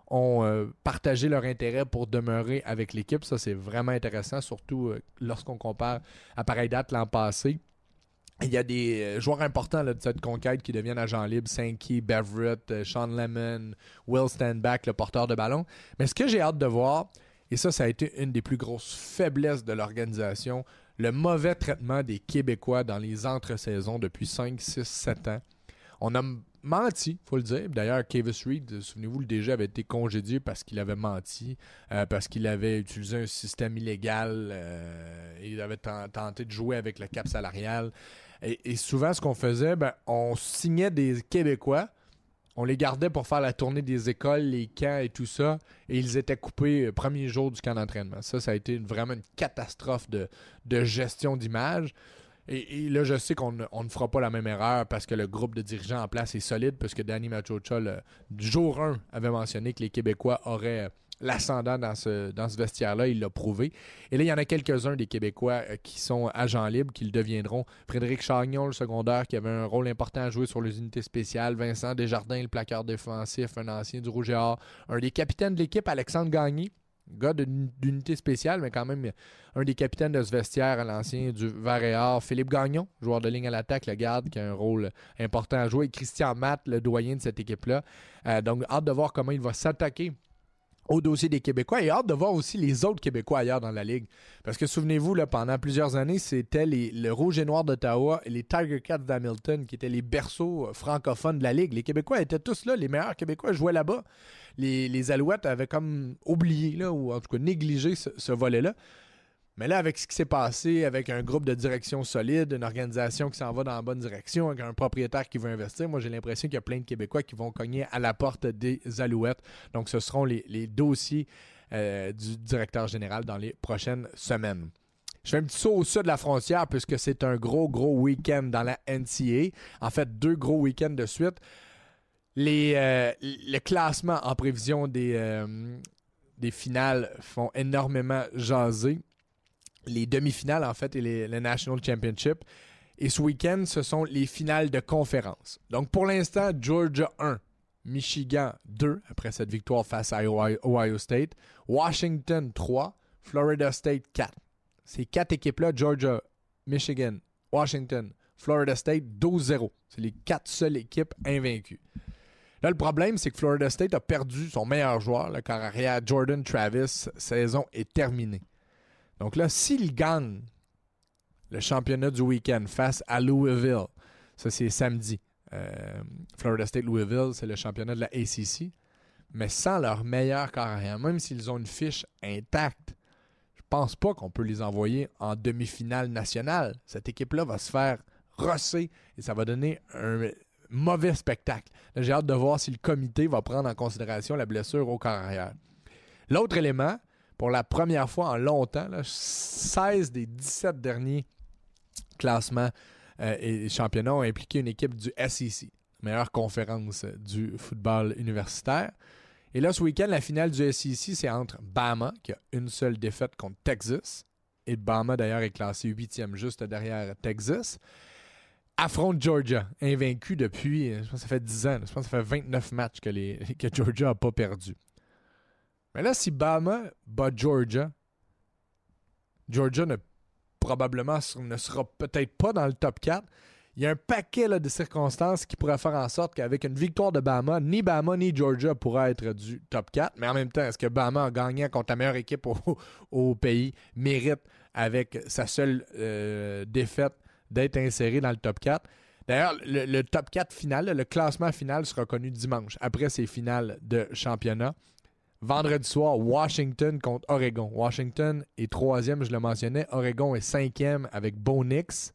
ont euh, partagé leur intérêt pour demeurer avec l'équipe. Ça, c'est vraiment intéressant, surtout euh, lorsqu'on compare à pareille date l'an passé. Il y a des joueurs importants de cette conquête qui deviennent agents libres. Sankey, Beverett, Sean Lemon, Will Standback, le porteur de ballon. Mais ce que j'ai hâte de voir, et ça, ça a été une des plus grosses faiblesses de l'organisation, le mauvais traitement des Québécois dans les entre-saisons depuis 5, 6, 7 ans. On a menti, faut le dire. D'ailleurs, Kavis Reed, souvenez-vous, le DG avait été congédié parce qu'il avait menti, euh, parce qu'il avait utilisé un système illégal, euh, il avait ten- tenté de jouer avec le cap salarial. Et, et souvent, ce qu'on faisait, ben, on signait des Québécois, on les gardait pour faire la tournée des écoles, les camps et tout ça, et ils étaient coupés euh, premier jour du camp d'entraînement. Ça, ça a été vraiment une catastrophe de, gestion d'image. Et, là, je sais qu'on ne- fera pas la même erreur parce que le groupe de dirigeants en place est solide, parce que Danny Machocha, le- jour 1, avait mentionné que les Québécois auraient l'ascendant dans ce, vestiaire-là. Il l'a prouvé. Et là, il y en a quelques-uns des Québécois euh, qui sont agents libres, qui le deviendront. Frédéric Chagnon, le secondaire, qui avait un rôle important à jouer sur les unités spéciales. Vincent Desjardins, le plaqueur défensif, un ancien du Rouge et Or. Un des capitaines de l'équipe, Alexandre Gagné, gars d'unité spéciale, mais quand même un des capitaines de ce vestiaire, l'ancien du Vert et Or. Philippe Gagnon, joueur de ligne à l'attaque, le garde, qui a un rôle important à jouer. Christian Matt, le doyen de cette équipe-là. Euh, donc, hâte de voir comment il va s'attaquer au dossier des Québécois et hâte de voir aussi les autres Québécois ailleurs dans la Ligue. Parce que souvenez-vous, là, pendant plusieurs années, c'était les, le Rouge et Noir d'Ottawa et les Tiger Cats d'Hamilton qui étaient les berceaux euh, francophones de la Ligue. Les Québécois étaient tous là, les meilleurs Québécois jouaient là-bas. Les, Alouettes avaient comme oublié, là, ou en tout cas négligé ce, ce volet-là. Mais là, avec ce qui s'est passé, avec un groupe de direction solide, une organisation qui s'en va dans la bonne direction, avec un propriétaire qui veut investir, moi j'ai l'impression qu'il y a plein de Québécois qui vont cogner à la porte des Alouettes. Donc ce seront les, dossiers euh, du directeur général dans les prochaines semaines. Je fais un petit saut au sud de la frontière puisque c'est un gros, gros week-end dans la NCA. En fait, deux gros week-ends de suite. Les, euh, le classement en prévision des, euh, des finales font énormément jaser les demi-finales, en fait, et les, le National Championship. Et ce week-end, ce sont les finales de conférence. Donc, pour l'instant, Georgia 1, Michigan 2, après cette victoire face à Ohio, State, Washington 3, Florida State 4. Ces quatre équipes-là, Georgia, Michigan, Washington, Florida State, 12-0. C'est les quatre seules équipes invaincues. Là, le problème, c'est que Florida State a perdu son meilleur joueur, le carrière Jordan Travis. Saison est terminée. Donc là, s'il gagne le championnat du week-end face à Louisville, ça c'est samedi. Euh, Florida State Louisville, c'est le championnat de la ACC. Mais sans leur meilleur carrière, même s'ils ont une fiche intacte, je pense pas qu'on peut les envoyer en demi-finale nationale. Cette équipe-là va se faire rosser et ça va donner un mauvais spectacle. J'ai hâte de voir si le comité va prendre en considération la blessure au carrière. L'autre élément, pour la première fois en longtemps, là, 16 des 17 derniers classements euh, et championnats ont impliqué une équipe du SEC, meilleure conférence du football universitaire. Et là, ce week-end, la finale du SEC, c'est entre Bama, qui a une seule défaite contre Texas, et Bama d'ailleurs est classé huitième juste derrière Texas, affronte Georgia, invaincu depuis, je pense que ça fait 10 ans, je pense que ça fait 29 matchs que, les, *laughs* que Georgia n'a pas perdu. Mais là, si Bama bat Georgia, Georgia ne, probablement ne sera peut-être pas dans le top 4. Il y a un paquet de circonstances qui pourraient faire en sorte qu'avec une victoire de Bama, ni Bama ni Georgia pourraient être du top 4. Mais en même temps, est-ce que Bama, en gagnant contre la meilleure équipe au, *laughs* au pays, mérite, avec sa seule euh, défaite, d'être inséré dans le top 4? D'ailleurs, le, le, top 4 final, le classement final sera connu dimanche, après ces finales de championnat. Vendredi soir, Washington contre Oregon. Washington est troisième, je le mentionnais. Oregon est cinquième avec Bo Nix.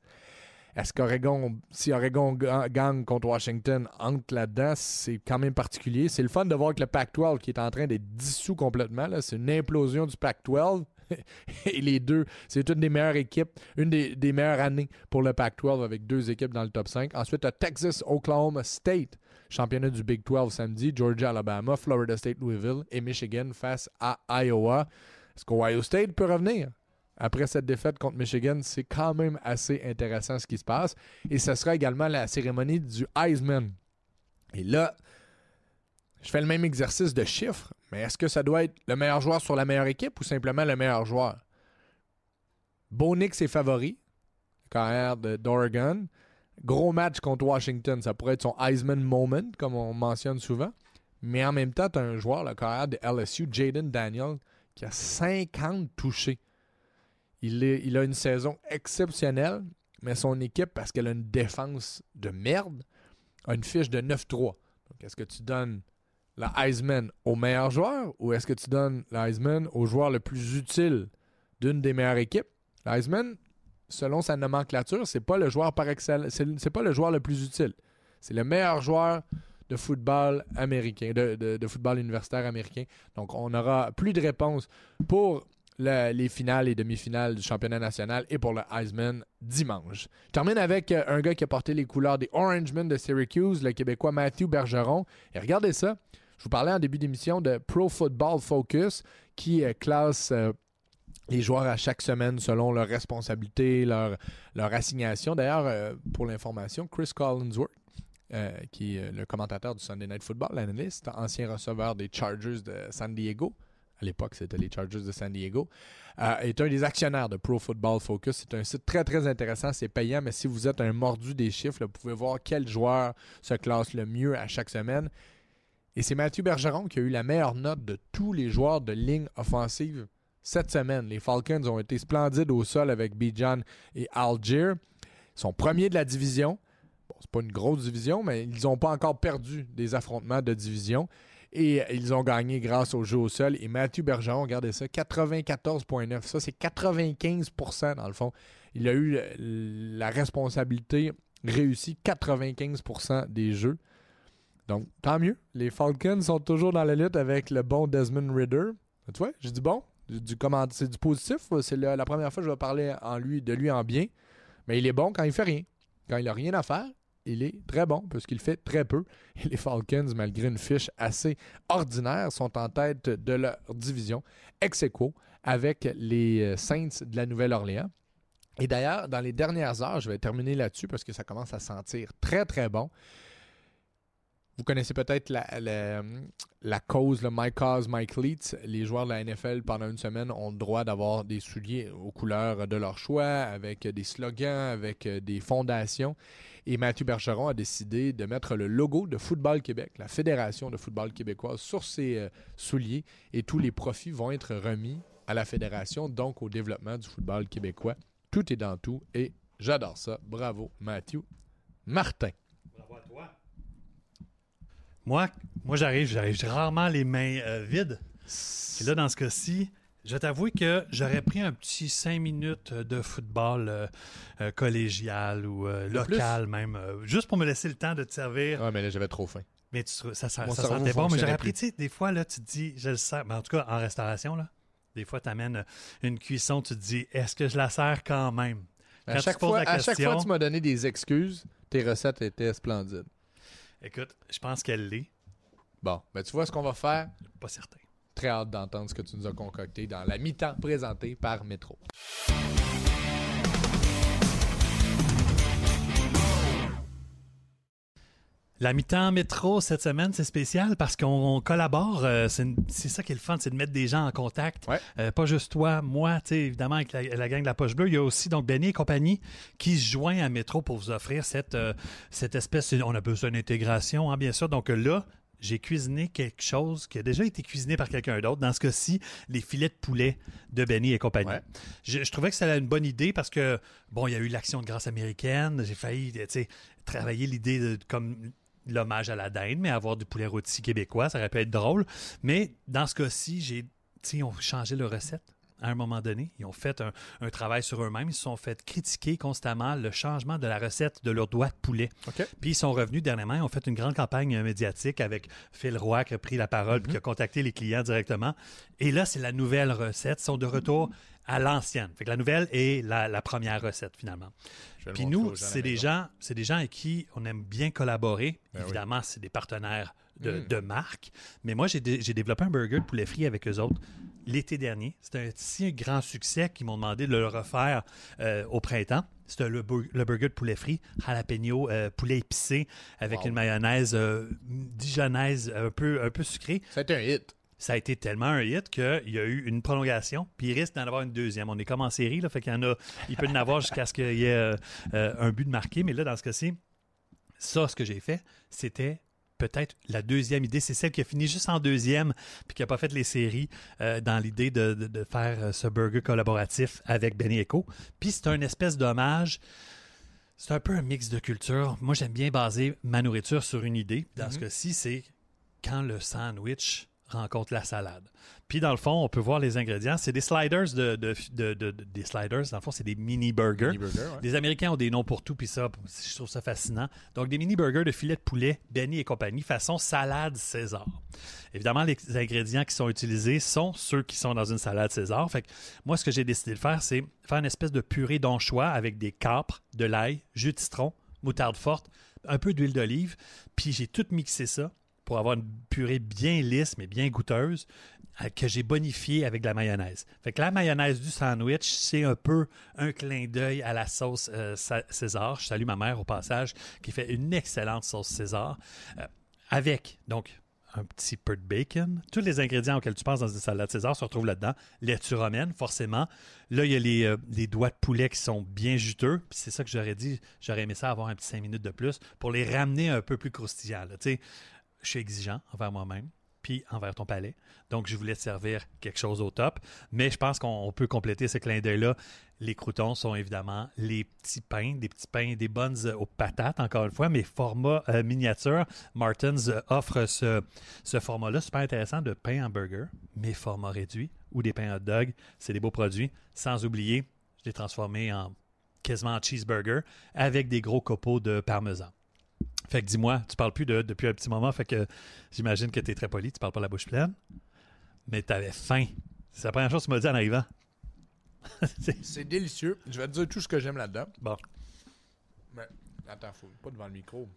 Est-ce qu'Oregon, si Oregon gagne contre Washington, entre là-dedans, c'est quand même particulier. C'est le fun de voir que le Pac-12 qui est en train d'être dissous complètement. C'est une implosion du Pac-12. *laughs* Et les deux, c'est une des meilleures équipes, une des, meilleures années pour le Pac-12 avec deux équipes dans le top 5. Ensuite, Texas, Oklahoma State championnat du Big 12 samedi, Georgia, Alabama, Florida State, Louisville et Michigan face à Iowa. Est-ce qu'Ohio State peut revenir? Après cette défaite contre Michigan, c'est quand même assez intéressant ce qui se passe. Et ce sera également la cérémonie du Heisman. Et là, je fais le même exercice de chiffres, mais est-ce que ça doit être le meilleur joueur sur la meilleure équipe ou simplement le meilleur joueur? Bonix est favori, carrière d'Oregon. Gros match contre Washington, ça pourrait être son Heisman moment, comme on mentionne souvent. Mais en même temps, tu as un joueur, le carrière de LSU, Jaden Daniel, qui a 50 touchés. Il, il a une saison exceptionnelle, mais son équipe, parce qu'elle a une défense de merde, a une fiche de 9-3. Donc, est-ce que tu donnes la Heisman au meilleur joueur ou est-ce que tu donnes la Heisman au joueur le plus utile d'une des meilleures équipes? La Heisman, selon sa nomenclature, c'est pas le joueur par excellence, c'est pas le joueur le plus utile. C'est le meilleur joueur de football américain, de, de, football universitaire américain. Donc, on aura plus de réponses pour le, les finales et demi-finales du championnat national et pour le Heisman dimanche. Je termine avec euh, un gars qui a porté les couleurs des Orangemen de Syracuse, le Québécois Matthew Bergeron. Et regardez ça. Je vous parlais en début d'émission de Pro Football Focus qui euh, classe euh, les joueurs à chaque semaine selon leurs responsabilités, leur, assignation. D'ailleurs, euh, pour l'information, Chris Collinsworth, euh, qui est le commentateur du Sunday Night Football, l'analyste, ancien receveur des Chargers de San Diego, à l'époque c'était les Chargers de San Diego, euh, est un des actionnaires de Pro Football Focus. C'est un site très très intéressant, c'est payant, mais si vous êtes un mordu des chiffres, vous pouvez voir quel joueur se classe le mieux à chaque semaine. Et c'est Mathieu Bergeron qui a eu la meilleure note de tous les joueurs de ligne offensive cette semaine. Les Falcons ont été splendides au sol avec Bijan et Algier. Ils sont premiers de la division. Bon, c'est pas une grosse division, mais ils n'ont pas encore perdu des affrontements de division. Et ils ont gagné grâce au jeu au sol. Et Mathieu Bergeron, regardez ça, 94,9. Ça, c'est 95% dans le fond. Il a eu la responsabilité réussie 95% des jeux. Donc, tant mieux. Les Falcons sont toujours dans la lutte avec le bon Desmond Ritter. Tu vois, j'ai dit bon? Du, c'est du positif. C'est la, première fois que je vais parler en lui, de lui en bien. Mais il est bon quand il fait rien. Quand il n'a rien à faire, il est très bon parce qu'il fait très peu. Et les Falcons, malgré une fiche assez ordinaire, sont en tête de leur division ex aequo avec les euh, Saints de la Nouvelle-Orléans. Et d'ailleurs, dans les dernières heures, je vais terminer là-dessus parce que ça commence à sentir très très bon. Vous connaissez peut-être la, cause, le My Cause, My Cleats. Les joueurs de la NFL, pendant une semaine, ont le droit d'avoir des souliers aux couleurs de leur choix, avec des slogans, avec des fondations. Et Mathieu Bergeron a décidé de mettre le logo de Football Québec, la Fédération de football québécoise, sur ses euh, souliers. Et tous les profits vont être remis à la Fédération, donc au développement du football québécois. Tout est dans tout et j'adore ça. Bravo, Mathieu Martin. Moi, moi j'arrive, j'arrive rarement les mains euh, vides. Et là, dans ce cas-ci, je t'avoue que j'aurais pris un petit 5 minutes de football euh, euh, collégial ou local même, juste pour me laisser le temps de te servir. Ouais, mais là, j'avais trop faim. Mais tu, ça, ça, ça sentait bon. Mais j'aurais pris, tu sais, des fois, là, tu te dis, je le sers. Mais en tout cas, en restauration, là, des fois, tu amènes une cuisson, tu te dis, est-ce que je la sers quand même? à chaque, fois, à chaque fois, tu m'as donné des excuses. Tes recettes étaient splendides. Écoute, je pense qu'elle l'est. Bon, ben tu vois ce qu'on va faire? Pas certain. Très hâte d'entendre ce que tu nous as concocté dans la mi-temps présentée par Métro. La mi-temps métro cette semaine, c'est spécial parce qu'on collabore. Euh, c'est ça qui est le fun, c'est de mettre des gens en contact. Euh, pas juste toi, moi, évidemment, avec la, gang de la Poche Bleue. Il y a aussi donc Benny et compagnie qui se joignent à Métro pour vous offrir cette, euh, cette espèce. On a besoin d'intégration, hein, bien sûr. Donc là, j'ai cuisiné quelque chose qui a déjà été cuisiné par quelqu'un d'autre. Dans ce cas-ci, les filets de poulet de Benny et compagnie. Je, trouvais que c'était une bonne idée parce que, bon, il y a eu l'action de grâce américaine. J'ai failli, travailler l'idée de comme l'hommage à la dinde, mais avoir du poulet rôti québécois, ça aurait pu être drôle. Mais dans ce cas-ci, j'ai, ils ont changé leur recette à un moment donné. Ils ont fait un, travail sur eux-mêmes. Ils se sont fait critiquer constamment le changement de la recette de leur doigt de poulet. Puis ils sont revenus dernièrement. Ils ont fait une grande campagne médiatique avec Phil Roy qui a pris la parole et qui a contacté les clients directement. Et là, c'est la nouvelle recette. Ils sont de retour à l'ancienne. Fait que la nouvelle est la, première recette finalement. Puis nous, c'est des gens, c'est des gens avec qui on aime bien collaborer. Ben Évidemment, c'est des partenaires de, hmm. marque. Mais moi, j'ai, développé un burger de poulet frit avec eux autres l'été dernier. C'était un si grand succès qu'ils m'ont demandé de le refaire euh, au printemps. C'était le, burger de poulet frit, jalapeno, euh, poulet épicé, avec une mayonnaise euh, dijonnaise un peu, un peu sucrée. C'était un hit ça a été tellement un hit qu'il y a eu une prolongation, puis il risque d'en avoir une deuxième. On est comme en série, là, fait qu'il y en a, il peut en avoir jusqu'à ce qu'il y ait euh, euh, un but de marqué, mais là, dans ce cas-ci, ça, ce que j'ai fait, c'était peut-être la deuxième idée. C'est celle qui a fini juste en deuxième, puis qui n'a pas fait les séries euh, dans l'idée de, faire ce burger collaboratif avec Benny Echo. Puis c'est un espèce d'hommage. C'est un peu un mix de culture. Moi, j'aime bien baser ma nourriture sur une idée. Dans ce mm-hmm. cas-ci, c'est quand le sandwich rencontre la salade. Puis dans le fond, on peut voir les ingrédients. C'est des sliders de, des sliders. Dans le fond, c'est des mini burgers. Les Américains ont des noms pour tout, puis ça, je trouve ça fascinant. Donc des mini burgers de filet de poulet, Benny et compagnie, façon salade César. Évidemment, les ingrédients qui sont utilisés sont ceux qui sont dans une salade César. Fait que moi, ce que j'ai décidé de faire, c'est faire une espèce de purée d'anchois avec des capres, de l'ail, jus de citron, moutarde forte, un peu d'huile d'olive. Puis j'ai tout mixé ça pour avoir une purée bien lisse, mais bien goûteuse, euh, que j'ai bonifiée avec de la mayonnaise. Fait que la mayonnaise du sandwich, c'est un peu un clin d'œil à la sauce euh, César. Je salue ma mère au passage, qui fait une excellente sauce César. Euh, avec, donc, un petit peu de bacon. Tous les ingrédients auxquels tu penses dans une salade César se retrouvent là-dedans. Laitue romaine, forcément. Là, il y a les, doigts de poulet qui sont bien juteux. c'est ça que j'aurais dit. J'aurais aimé ça avoir un petit 5 minutes de plus pour les ramener un peu plus croustillants. Je suis exigeant envers moi-même puis envers ton palais. Donc, je voulais te servir quelque chose au top. Mais je pense qu'on peut compléter ce clin d'œil-là. Les croutons sont évidemment les petits pains, des petits pains, des bonnes aux patates, encore une fois, mais format euh, miniature. Martins euh, offre ce, format-là super intéressant de pain hamburger, mais format réduit, ou des pains hot dog. C'est des beaux produits. Sans oublier, je l'ai transformé en quasiment en cheeseburger avec des gros copeaux de parmesan. Fait que dis-moi, tu parles plus de, depuis un petit moment, fait que j'imagine que tu es très poli, tu parles pas la bouche pleine, mais tu avais faim. C'est la première chose que tu m'as dit en arrivant. *laughs* C'est- délicieux. Je vais te dire tout ce que j'aime là-dedans. bon. Mais attends, faut pas devant le micro.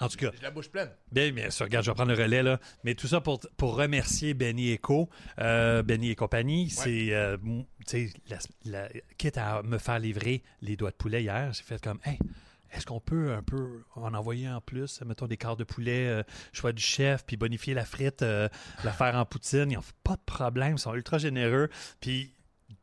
En tout cas, J'ai la bouche pleine. bien, bien sûr, regarde, je vais prendre le relais, là. Mais tout ça pour, pour remercier Benny Eco, euh, Benny et compagnie. C'est, euh, m- tu sais, la- la- quitte à me faire livrer les doigts de poulet hier, j'ai fait comme, hey, est-ce qu'on peut un peu en envoyer en plus, mettons des quarts de poulet, euh, choix du chef, puis bonifier la frite, euh, la faire en poutine? Ils n'ont pas de problème, ils sont ultra généreux. Puis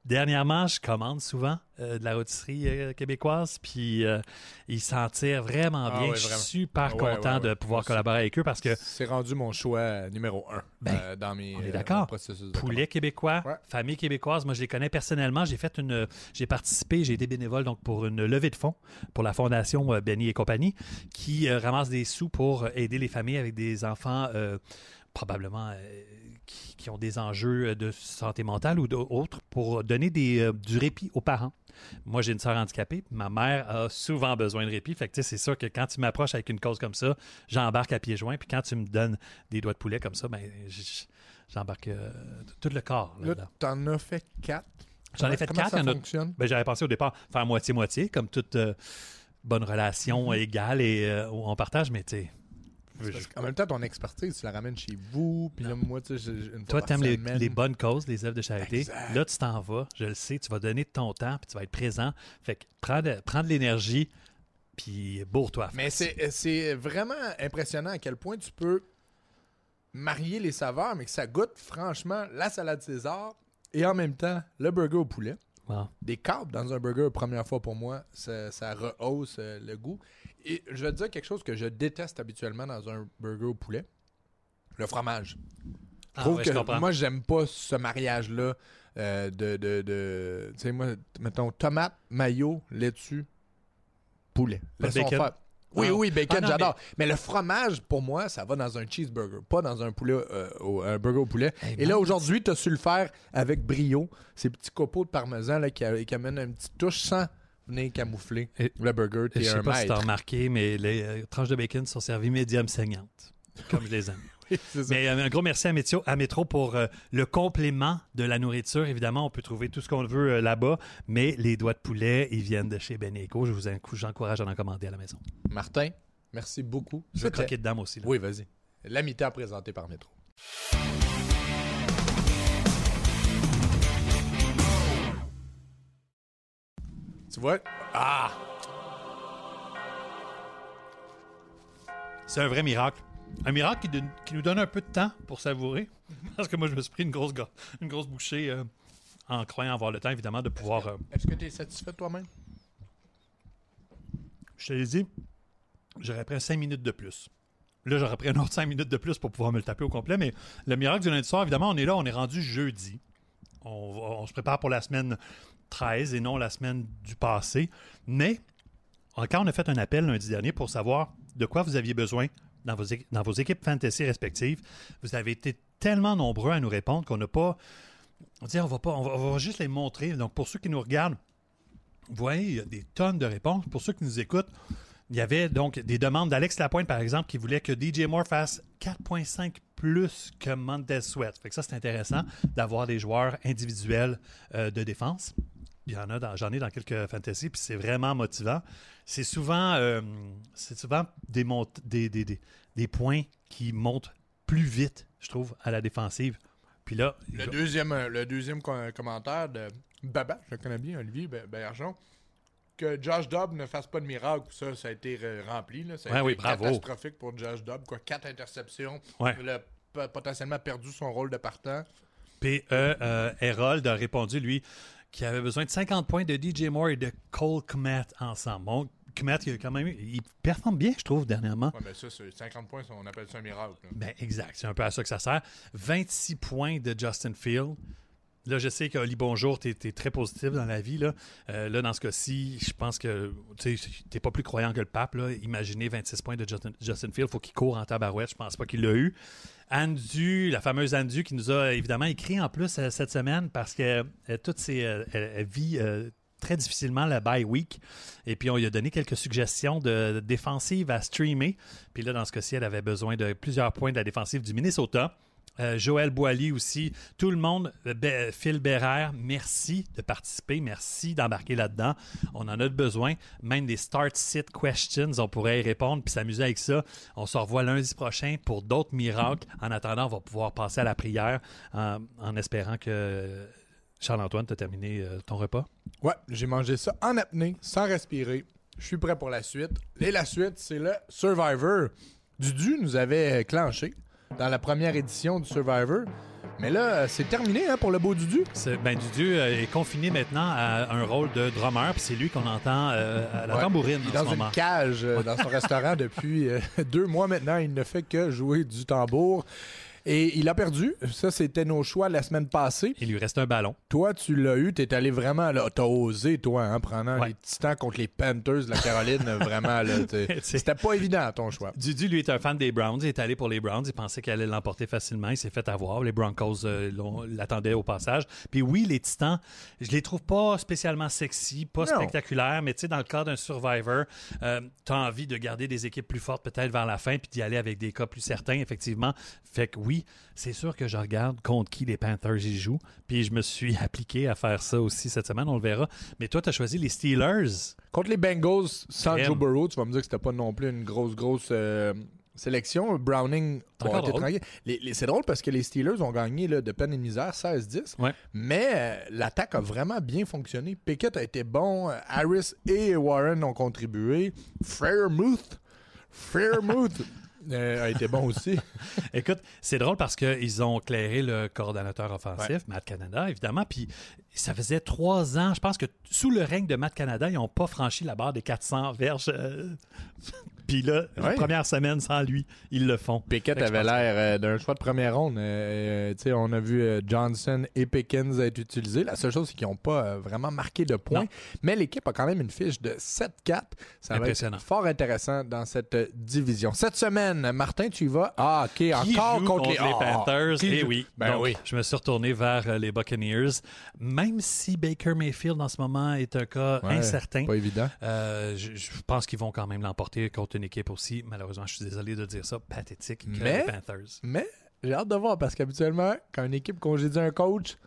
dernièrement, je commande souvent euh, de la rôtisserie euh, québécoise, puis euh, ils s'en tirent vraiment Ah bien. ouais, je suis vraiment. super Ouais, content ouais, de pouvoir collaborer avec eux parce que C'est rendu mon choix numéro un Ben, dans mes on est d'accord. Poulet québécois, famille québécoise. Moi, je les connais personnellement. J'ai fait une, j'ai participé, j'ai été bénévole donc pour une levée de fonds pour la fondation Benny et compagnie, qui ramasse des sous pour aider les familles avec des enfants probablement euh, qui, ont des enjeux de santé mentale ou d'autres pour donner des, euh, du répit aux parents. Moi, j'ai une soeur handicapée. Ma mère a souvent besoin de répit. Fait que, tu sais, c'est sûr que quand tu m'approches avec une cause comme ça, j'embarque à pieds joints. Puis quand tu me donnes des doigts de poulet comme ça, ben, j'embarque euh, tout le corps Là, là-dedans. t'en as fait quatre. J'en ai fait comment quatre. Ça fonctionne? ben, J'avais pensé au départ faire moitié-moitié, comme toute euh, bonne relation Mhm. égale et euh, où on partage, mais tu sais. Qu'en même temps, ton expertise, tu la ramènes chez vous. Puis là, moi, tu sais, une Toi, t'aimes les, les bonnes causes, les œuvres de charité. Exact. Là, tu t'en vas, je le sais, tu vas donner de ton temps, puis tu vas être présent. Fait que prends de, prends de l'énergie, puis bourre-toi. Mais c'est vraiment impressionnant à quel point tu peux marier les saveurs, mais que ça goûte franchement la salade César et en même temps le burger au poulet. Wow. Des câbles dans un burger, première fois pour moi, ça, ça rehausse euh, le goût. Et je vais te dire quelque chose que je déteste habituellement dans un burger au poulet le fromage. Je Ah trouve ouais, je que comprends. moi, j'aime pas ce mariage-là euh, de. de, de tu sais, moi, mettons, tomate, maillot, laitue, poulet. Laissons faire. Oui, Ah. oui, bacon, Ah j'adore. Mais... le fromage, pour moi, ça va dans un cheeseburger, pas dans un poulet, euh, au- un burger au poulet. Hey, Et là, man. aujourd'hui, tu as su le faire avec brio. Ces petits copeaux de parmesan là, qui, qui amènent une petite touche sans venir camoufler Et- le burger. Je sais pas si t'as maître. remarqué, mais les euh, tranches de bacon sont servies médium saignantes, comme je les aime. *laughs* Ça. Mais euh, un gros merci à Métro, à Métro pour euh, le complément de la nourriture. Évidemment, on peut trouver tout ce qu'on veut euh, là-bas, mais les doigts de poulet, ils viennent de chez Beneco. Je vous encourage- j'encourage à en commander à la maison. Martin, merci beaucoup. Je vais croquer dedans aussi. là. Oui, vas-y. La mi-temps présentée par Métro. Tu vois? Ah! C'est un vrai miracle. Un miracle qui, nous donne un peu de temps pour savourer. *laughs* Parce que moi, je me suis pris une grosse, go- une grosse bouchée euh, en croyant avoir le temps, évidemment, de pouvoir. euh, Est-ce que tu es satisfait de toi-même? je te l'ai dit, j'aurais pris 5 minutes de plus. Là, j'aurais pris un autre 5 minutes de plus pour pouvoir me le taper au complet. Mais le miracle du lundi soir, évidemment, on est là, on est rendu jeudi. On, on se prépare pour la semaine 13 et non la semaine du passé. Mais quand on a fait un appel lundi dernier pour savoir de quoi vous aviez besoin dans vos, équipes fantasy respectives, vous avez été tellement nombreux à nous répondre qu'on n'a pas. On dit, on va pas, on va, on va juste les montrer. Donc, pour ceux qui nous regardent, vous voyez, il y a des tonnes de réponses. Pour ceux qui nous écoutent, il y avait donc des demandes d'Alex Lapointe, par exemple, qui voulait que DJ Moore fasse 4,5 plus que Montez Sweat. Fait que ça, c'est intéressant d'avoir des joueurs individuels euh, de défense. Il y en a, dans- j'en ai dans quelques fantasy, puis c'est vraiment motivant. C'est souvent, euh, c'est souvent des, mont- des, des, des, des points qui montent plus vite, je trouve, à la défensive. Puis là, Le deuxième, euh, le deuxième com- commentaire de Baba, je le connais bien, Olivier Be- Bergeron, que Josh Dobb ne fasse pas de miracle, ça, ça a été euh, rempli. Là. Ça a Ouais, été oui, bravo. catastrophique pour Josh Dobb. Quoi. Quatre interceptions. Ouais. Il a p- potentiellement perdu son rôle de partant. P.E. euh, Herold a répondu, lui, qu'il avait besoin de 50 points de DJ Moore et de Cole Kmet ensemble. Bon, Kmet, il, a quand même, il performe bien, je trouve, dernièrement. Ouais, mais ça, c'est 50 points, on appelle ça un miracle. là. Ben, exact. C'est un peu à ça que ça sert. 26 points de Justin Field. Là, je sais qu'Oli Bonjour, tu es, très positif dans la vie. Là, Euh, là dans ce cas-ci, je pense que tu n'es pas plus croyant que le pape. Imaginez 26 points de Justin, Justin Field. faut qu'il court en tabarouette. Je pense pas qu'il l'a eu. Andu, la fameuse Andu, qui nous a évidemment écrit en plus euh, cette semaine parce que euh, toutes elle, vit très difficilement la bye week. Et puis, on lui a donné quelques suggestions de, de défensives à streamer. Puis là, dans ce cas-ci, elle avait besoin de plusieurs points de la défensive du Minnesota. Euh, Joël Boily aussi, tout le monde, euh, Be- Phil Bérère, merci de participer, merci d'embarquer là-dedans. On en a besoin. Même des start sit questions, on pourrait y répondre puis s'amuser avec ça. On se revoit lundi prochain pour d'autres miracles. En attendant, on va pouvoir passer à la prière en, espérant que Charles-Antoine, tu as terminé euh, ton repas? Ouais, j'ai mangé ça en apnée, sans respirer. Je suis prêt pour la suite. Et la suite, c'est le Survivor. Dudu nous avait clenché dans la première édition du Survivor. Mais là, c'est terminé hein, pour le beau Dudu. Ben, Dudu euh, est confiné maintenant à un rôle de drummer, puis c'est lui qu'on entend euh, à la Ouais. tambourine Il est en dans ce une moment. cage euh, dans son *laughs* restaurant depuis deux mois maintenant. Il ne fait que jouer du tambour. Et il a perdu. Ça, c'était nos choix la semaine passée. Il lui reste un ballon. Toi, tu l'as eu. T'es allé vraiment là. T'as osé, toi, hein, prenant Ouais. les Titans contre les Panthers de la Caroline. *laughs* vraiment, là. C'était pas évident, ton choix. Dudu, lui, est un fan des Browns. Il est allé pour les Browns. Il pensait qu'il allait l'emporter facilement. Il s'est fait avoir. Les Broncos euh, l'attendaient au passage. Puis oui, les Titans, je les trouve pas spécialement sexy, pas Non. spectaculaires, mais tu sais, dans le cadre d'un Survivor, tu as envie de garder des équipes plus fortes peut-être vers la fin, puis d'y aller avec des cas plus certains, effectivement. Fait que oui, c'est sûr que je regarde contre qui les Panthers y jouent. Puis je me suis *laughs* appliqué à faire ça aussi cette semaine, on le verra. Mais toi, tu as choisi les Steelers. Contre les Bengals, sans. Joe Burrow, tu vas me dire que c'était pas non plus une grosse, grosse euh, sélection. Browning, bon, tranquille. Les- les- c'est drôle parce que les Steelers ont gagné là, de peine et de misère, 16-10. Ouais. Mais euh, l'attaque a vraiment bien fonctionné. Pickett a été bon. euh, Harris et Warren ont contribué. Fairmouth, Fairmouth *laughs* euh, a été bon aussi. *laughs* Écoute, c'est drôle parce qu'ils ont clairé le coordonnateur offensif, Matt Canada, évidemment. Puis ça faisait trois ans, je pense que sous le règne de Matt Canada, ils n'ont pas franchi la barre des 400 verges. euh, Puis là, Ouais. première semaine sans lui, ils le font. Pickett avait l'air euh, d'un choix de première ronde. Euh, euh, on a vu euh, Johnson et Pickens être utilisés. La seule chose, c'est qu'ils n'ont pas euh, vraiment marqué de points. Non. Mais l'équipe a quand même une fiche de 7-4. Ça va être fort intéressant dans cette division. Cette semaine, Martin, tu y vas? Ah, OK, Qui encore joue contre, les, Panthers? Eh oui. Ben Donc, oui. Je me suis retourné vers les Buccaneers. Même si Baker Mayfield en ce moment est un cas Ouais, incertain, Pas évident. je, je pense qu'ils vont quand même l'emporter contre une équipe aussi, malheureusement, je suis désolé de dire ça, pathétique que Mais- les Panthers. Mais j'ai hâte de voir parce qu'habituellement, quand une équipe congédie un coach,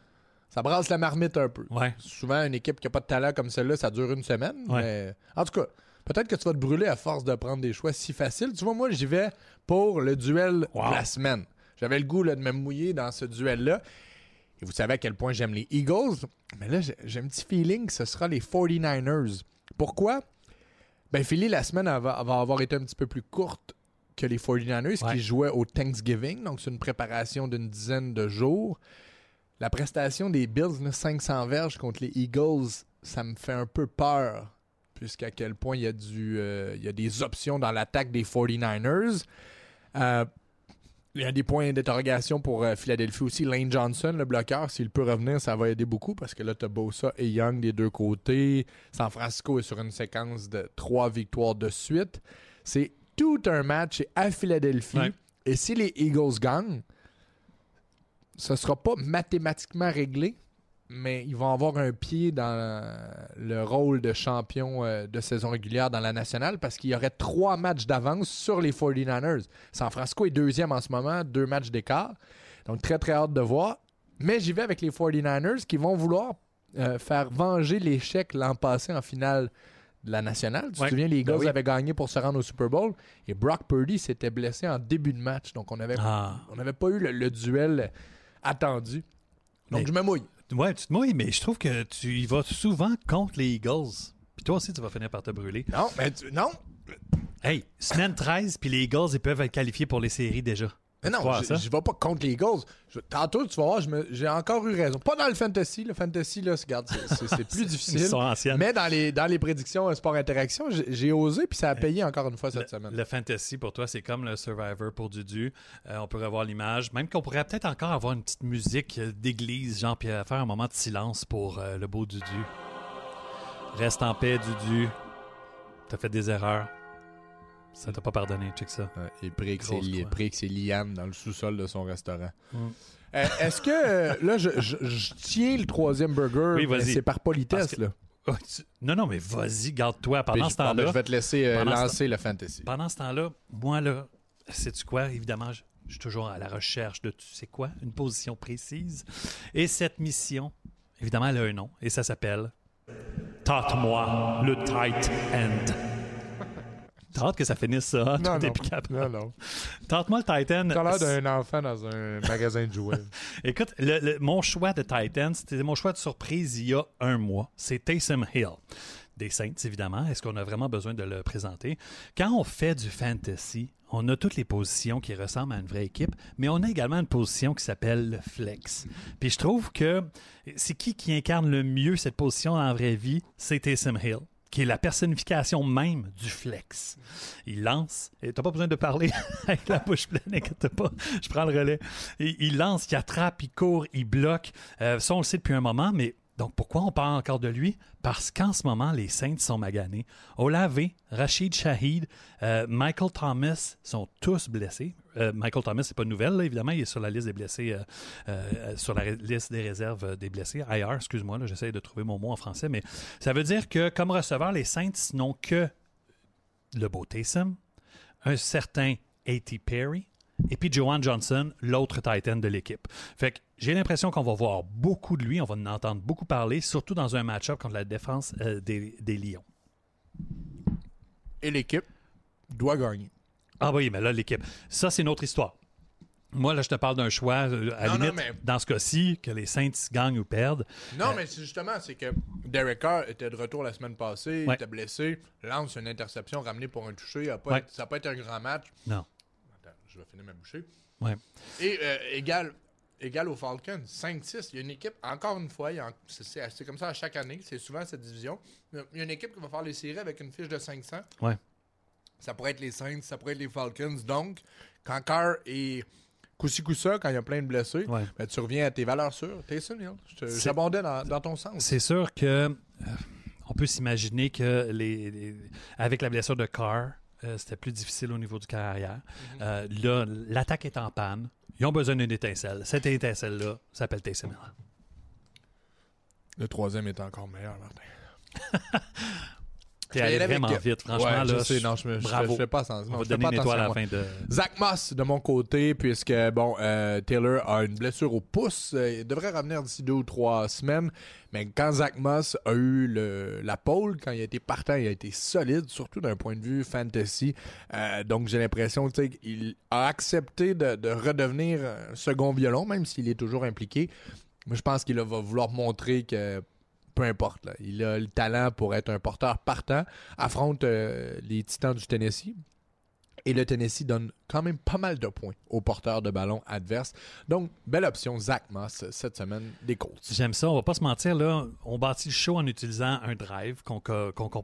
ça brasse la marmite un peu. Ouais. Souvent, une équipe qui n'a pas de talent comme celle-là, ça dure une semaine. Ouais. Mais en tout cas, peut-être que tu vas te brûler à force de prendre des choix si faciles. Tu vois, moi, j'y vais pour le duel Wow. de la semaine. J'avais le goût là, de me mouiller dans ce duel-là. Et vous savez à quel point j'aime les Eagles. Mais là, j'ai j'ai un petit feeling que ce sera les 49ers. Pourquoi? Ben, Philly, la semaine elle va, elle va avoir été un petit peu plus courte que les 49ers Ouais. qui jouaient au Thanksgiving. Donc, c'est une préparation d'une dizaine de jours. La prestation des Bills, là, 500 verges contre les Eagles, ça me fait un peu peur, puisqu'à quel point il y, a du, euh, il y a des options dans l'attaque des 49ers. Euh, il y a des points d'interrogation pour euh, Philadelphie aussi. Lane Johnson, le bloqueur, s'il peut revenir, ça va aider beaucoup parce que là, tu as Bosa et Young des deux côtés. San Francisco est sur une séquence de trois victoires de suite. C'est tout un match à Philadelphie. Ouais. Et si les Eagles gagnent, ce sera pas mathématiquement réglé, mais ils vont avoir un pied dans le rôle de champion euh, de saison régulière dans la nationale parce qu'il y aurait trois matchs d'avance sur les 49ers. San Francisco est deuxième en ce moment, deux matchs d'écart. Donc très très hâte de voir. Mais j'y vais avec les 49ers qui vont vouloir euh, faire venger l'échec l'an passé en finale de la nationale. Tu Ouais. te souviens, les Ben oui. avaient gagné pour se rendre au Super Bowl et Brock Purdy s'était blessé en début de match. Donc on Ah. on n'avait pas eu le, le duel attendu. Donc Mais- je me mouille. Ouais, tu te mouilles, mais je trouve que tu y vas souvent contre les Eagles. Puis toi aussi, tu vas finir par te brûler. Non, mais tu- non. Hey, semaine 13, puis les Eagles, ils peuvent être qualifiés pour les séries déjà. Mais non, je, je vais pas contre les Eagles. Je- tantôt, tu vas voir, j'ai encore eu raison. Pas dans le fantasy. Le fantasy, là, c'est- plus *laughs* difficile. Ils sont anciennes. Mais dans les, dans les prédictions euh, sport interaction, j'ai osé, puis ça a payé encore une fois cette Le, semaine. le fantasy, pour toi, c'est comme le Survivor pour Dudu. Euh, on peut revoir l'image. Même qu'on pourrait peut-être encore avoir une petite musique euh, d'église, genre, puis faire un moment de silence pour euh, le beau Dudu. Reste en paix, Dudu. T'as fait des erreurs. Ça t'a pas pardonné, check ça. Ouais, il prie que c'est Liane dans le sous-sol de son restaurant. Mm. Euh, Est-ce que, euh, là, je, je- je tiens le troisième burger, Oui, c'est par politesse, que- là. Oh, tu- Non, non, mais vas-y, garde-toi. Pendant je- ce temps-là, je vais te laisser euh, lancer le fantasy. pendant ce temps-là, moi, là, sais-tu quoi? Évidemment, je, je suis toujours à la recherche de tu sais quoi, une position précise. Et cette mission, évidemment, elle a un nom, et ça s'appelle Tente-moi le tight end. T'as hâte que ça finisse ça, hein, Non, toi, t'es non. Non, non. Tente-moi le tight end. T'as l'air d'un enfant dans un magasin de jouets. *laughs* Écoute, le- le- mon choix de Titan, c'était mon choix de surprise il y a un mois. C'est Taysom Hill. Des Saints, évidemment. Est-ce qu'on a vraiment besoin de le présenter? Quand on fait du fantasy, on a toutes les positions qui ressemblent à une vraie équipe, mais on a également une position qui s'appelle le flex. Puis je trouve que c'est qui qui incarne le mieux cette position la vraie vie? C'est Taysom Hill qui est la personnification même du flex. Il lance, et t'as pas besoin de parler *laughs* avec la bouche pleine, inquiète pas, je prends le relais. Il, il lance, il attrape, il court, il bloque. Euh, ça, on le sait depuis un moment, mais donc pourquoi on parle encore de lui? Parce qu'en ce moment, les Saints sont maganés. Olave, Rachid Shahid, euh, Michael Thomas sont tous blessés. Euh, Michael Thomas, c'est pas une nouvelle, évidemment, il est sur la liste des blessés, euh, sur la liste des réserves des blessés. IR, excuse-moi, j'essaie de trouver mon mot en français, mais ça veut dire que comme receveur, les Saints n'ont que le beau Taysom, un certain A.T. Perry, et puis Joanne Johnson, l'autre Titan de l'équipe. Fait que j'ai l'impression qu'on va voir beaucoup de lui, on va en entendre beaucoup parler, surtout dans un match-up contre la défense euh, des, des Lions. Et l'équipe doit gagner. Ah oui, mais là, l'équipe. Ça, c'est une autre histoire. Moi, là, je te parle d'un choix, euh, à la non, mais- dans ce cas-ci, que les Saints gagnent ou perdent. Non, mais c'est justement, c'est que Derek Carr était de retour la semaine passée, Ouais. il était blessé, lance une interception ramenée pour un toucher. a pas Ouais. été- ça n'a pas été un grand match. Non. Je vais finir ma bouchée. Ouais. Et euh, égal, égal aux Falcons, 5-6. Il y a une équipe, encore une fois, en- c'est- comme ça à chaque année, c'est souvent cette division. Il y a une équipe qui va faire les séries avec une fiche de 500. Ouais. Ça pourrait être les Saints, ça pourrait être les Falcons. Donc, quand Carr est coussi coussa, quand il y a plein de blessés, Ouais. ben, tu reviens à tes valeurs sûres. Taysom Hill. J'abondais dans, dans ton sens. C'est sûr que euh, on peut s'imaginer que les, les- avec la blessure de Carr, euh, c'était plus difficile au niveau du carrière. Euh, là, l'attaque est en panne. Ils ont besoin d'une étincelle. Cette étincelle-là s'appelle Taysom Hill. Le troisième est encore meilleur, Martin. *laughs* T'es allé avec- vraiment vite, franchement. Ouais, je là, sais, non, je me bravo. fais- je fais pas sens. On non, va je fais donner pas une étoile à la fin de. Zach Moss de mon côté, puisque bon, euh, Taylor a une blessure au pouce. Euh, il devrait revenir d'ici deux ou trois semaines. Mais quand Zach Moss a eu le, la pole, quand il a été partant, il a été solide, surtout d'un point de vue fantasy. Euh, donc j'ai l'impression tu sais, qu'il a accepté de, de redevenir second violon, même s'il est toujours impliqué. Mais je pense qu'il va vouloir montrer que peu importe, là, il a le talent pour être un porteur partant. Affronte euh, les Titans du Tennessee. Et le Tennessee donne quand même pas mal de points aux porteurs de ballon adverses. Donc, belle option, Zach Moss, cette semaine, des Colts. J'aime ça. On va pas se mentir, là. On bâtit le show en utilisant un drive qu'on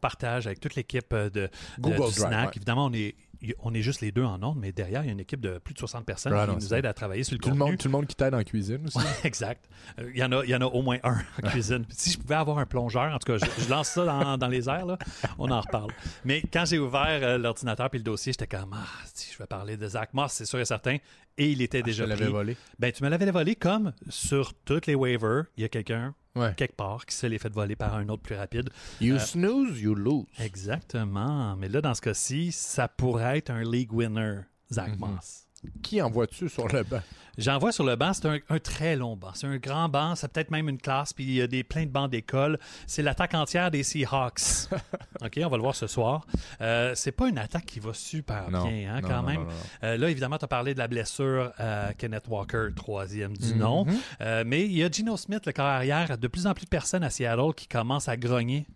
partage avec toute l'équipe euh, de, de- Google du Drive, snack. ouais. Évidemment, on est, on est juste les deux en ondes, mais derrière, il y a une équipe de plus de 60 personnes Ah qui nous aident à travailler sur le Tout le, monde, tout le monde qui t'aide en cuisine aussi. Ouais, *laughs* exact. Euh, Il y, en a, il y en a au moins un en cuisine. Si je pouvais avoir un plongeur, en tout cas, je, je lance ça dans, dans les airs, là, on en reparle. Mais quand j'ai ouvert euh, l'ordinateur puis le dossier, j'étais comme, ah, si je vais parler de Zach Moss, c'est sûr et certain. Et il était Je déjà te l'avais pris. volé. Ben, tu me l'avais volé comme sur toutes les waivers, il y a quelqu'un Ouais. quelque part qui se l'est fait voler par un autre plus rapide. You Euh, snooze, you lose. Exactement. Mais là, dans ce cas-ci, ça pourrait être un league winner, Zach Mhm. Moss. Qui envoies-tu sur le banc? J'en vois sur le banc, c'est un, un très long banc. C'est un grand banc, c'est peut-être même une classe, puis il y a des, plein de bancs d'école. C'est l'attaque entière des Seahawks. *laughs* OK, on va le voir ce soir. Euh, c'est pas une attaque qui va super bien, hein, non, quand non, même. Euh, là, évidemment, tu as parlé de la blessure à Kenneth Walker, troisième du Mhm. nom. Euh, mais il y a Gino Smith, le corps arrière, de plus en plus de personnes à Seattle qui commencent à grogner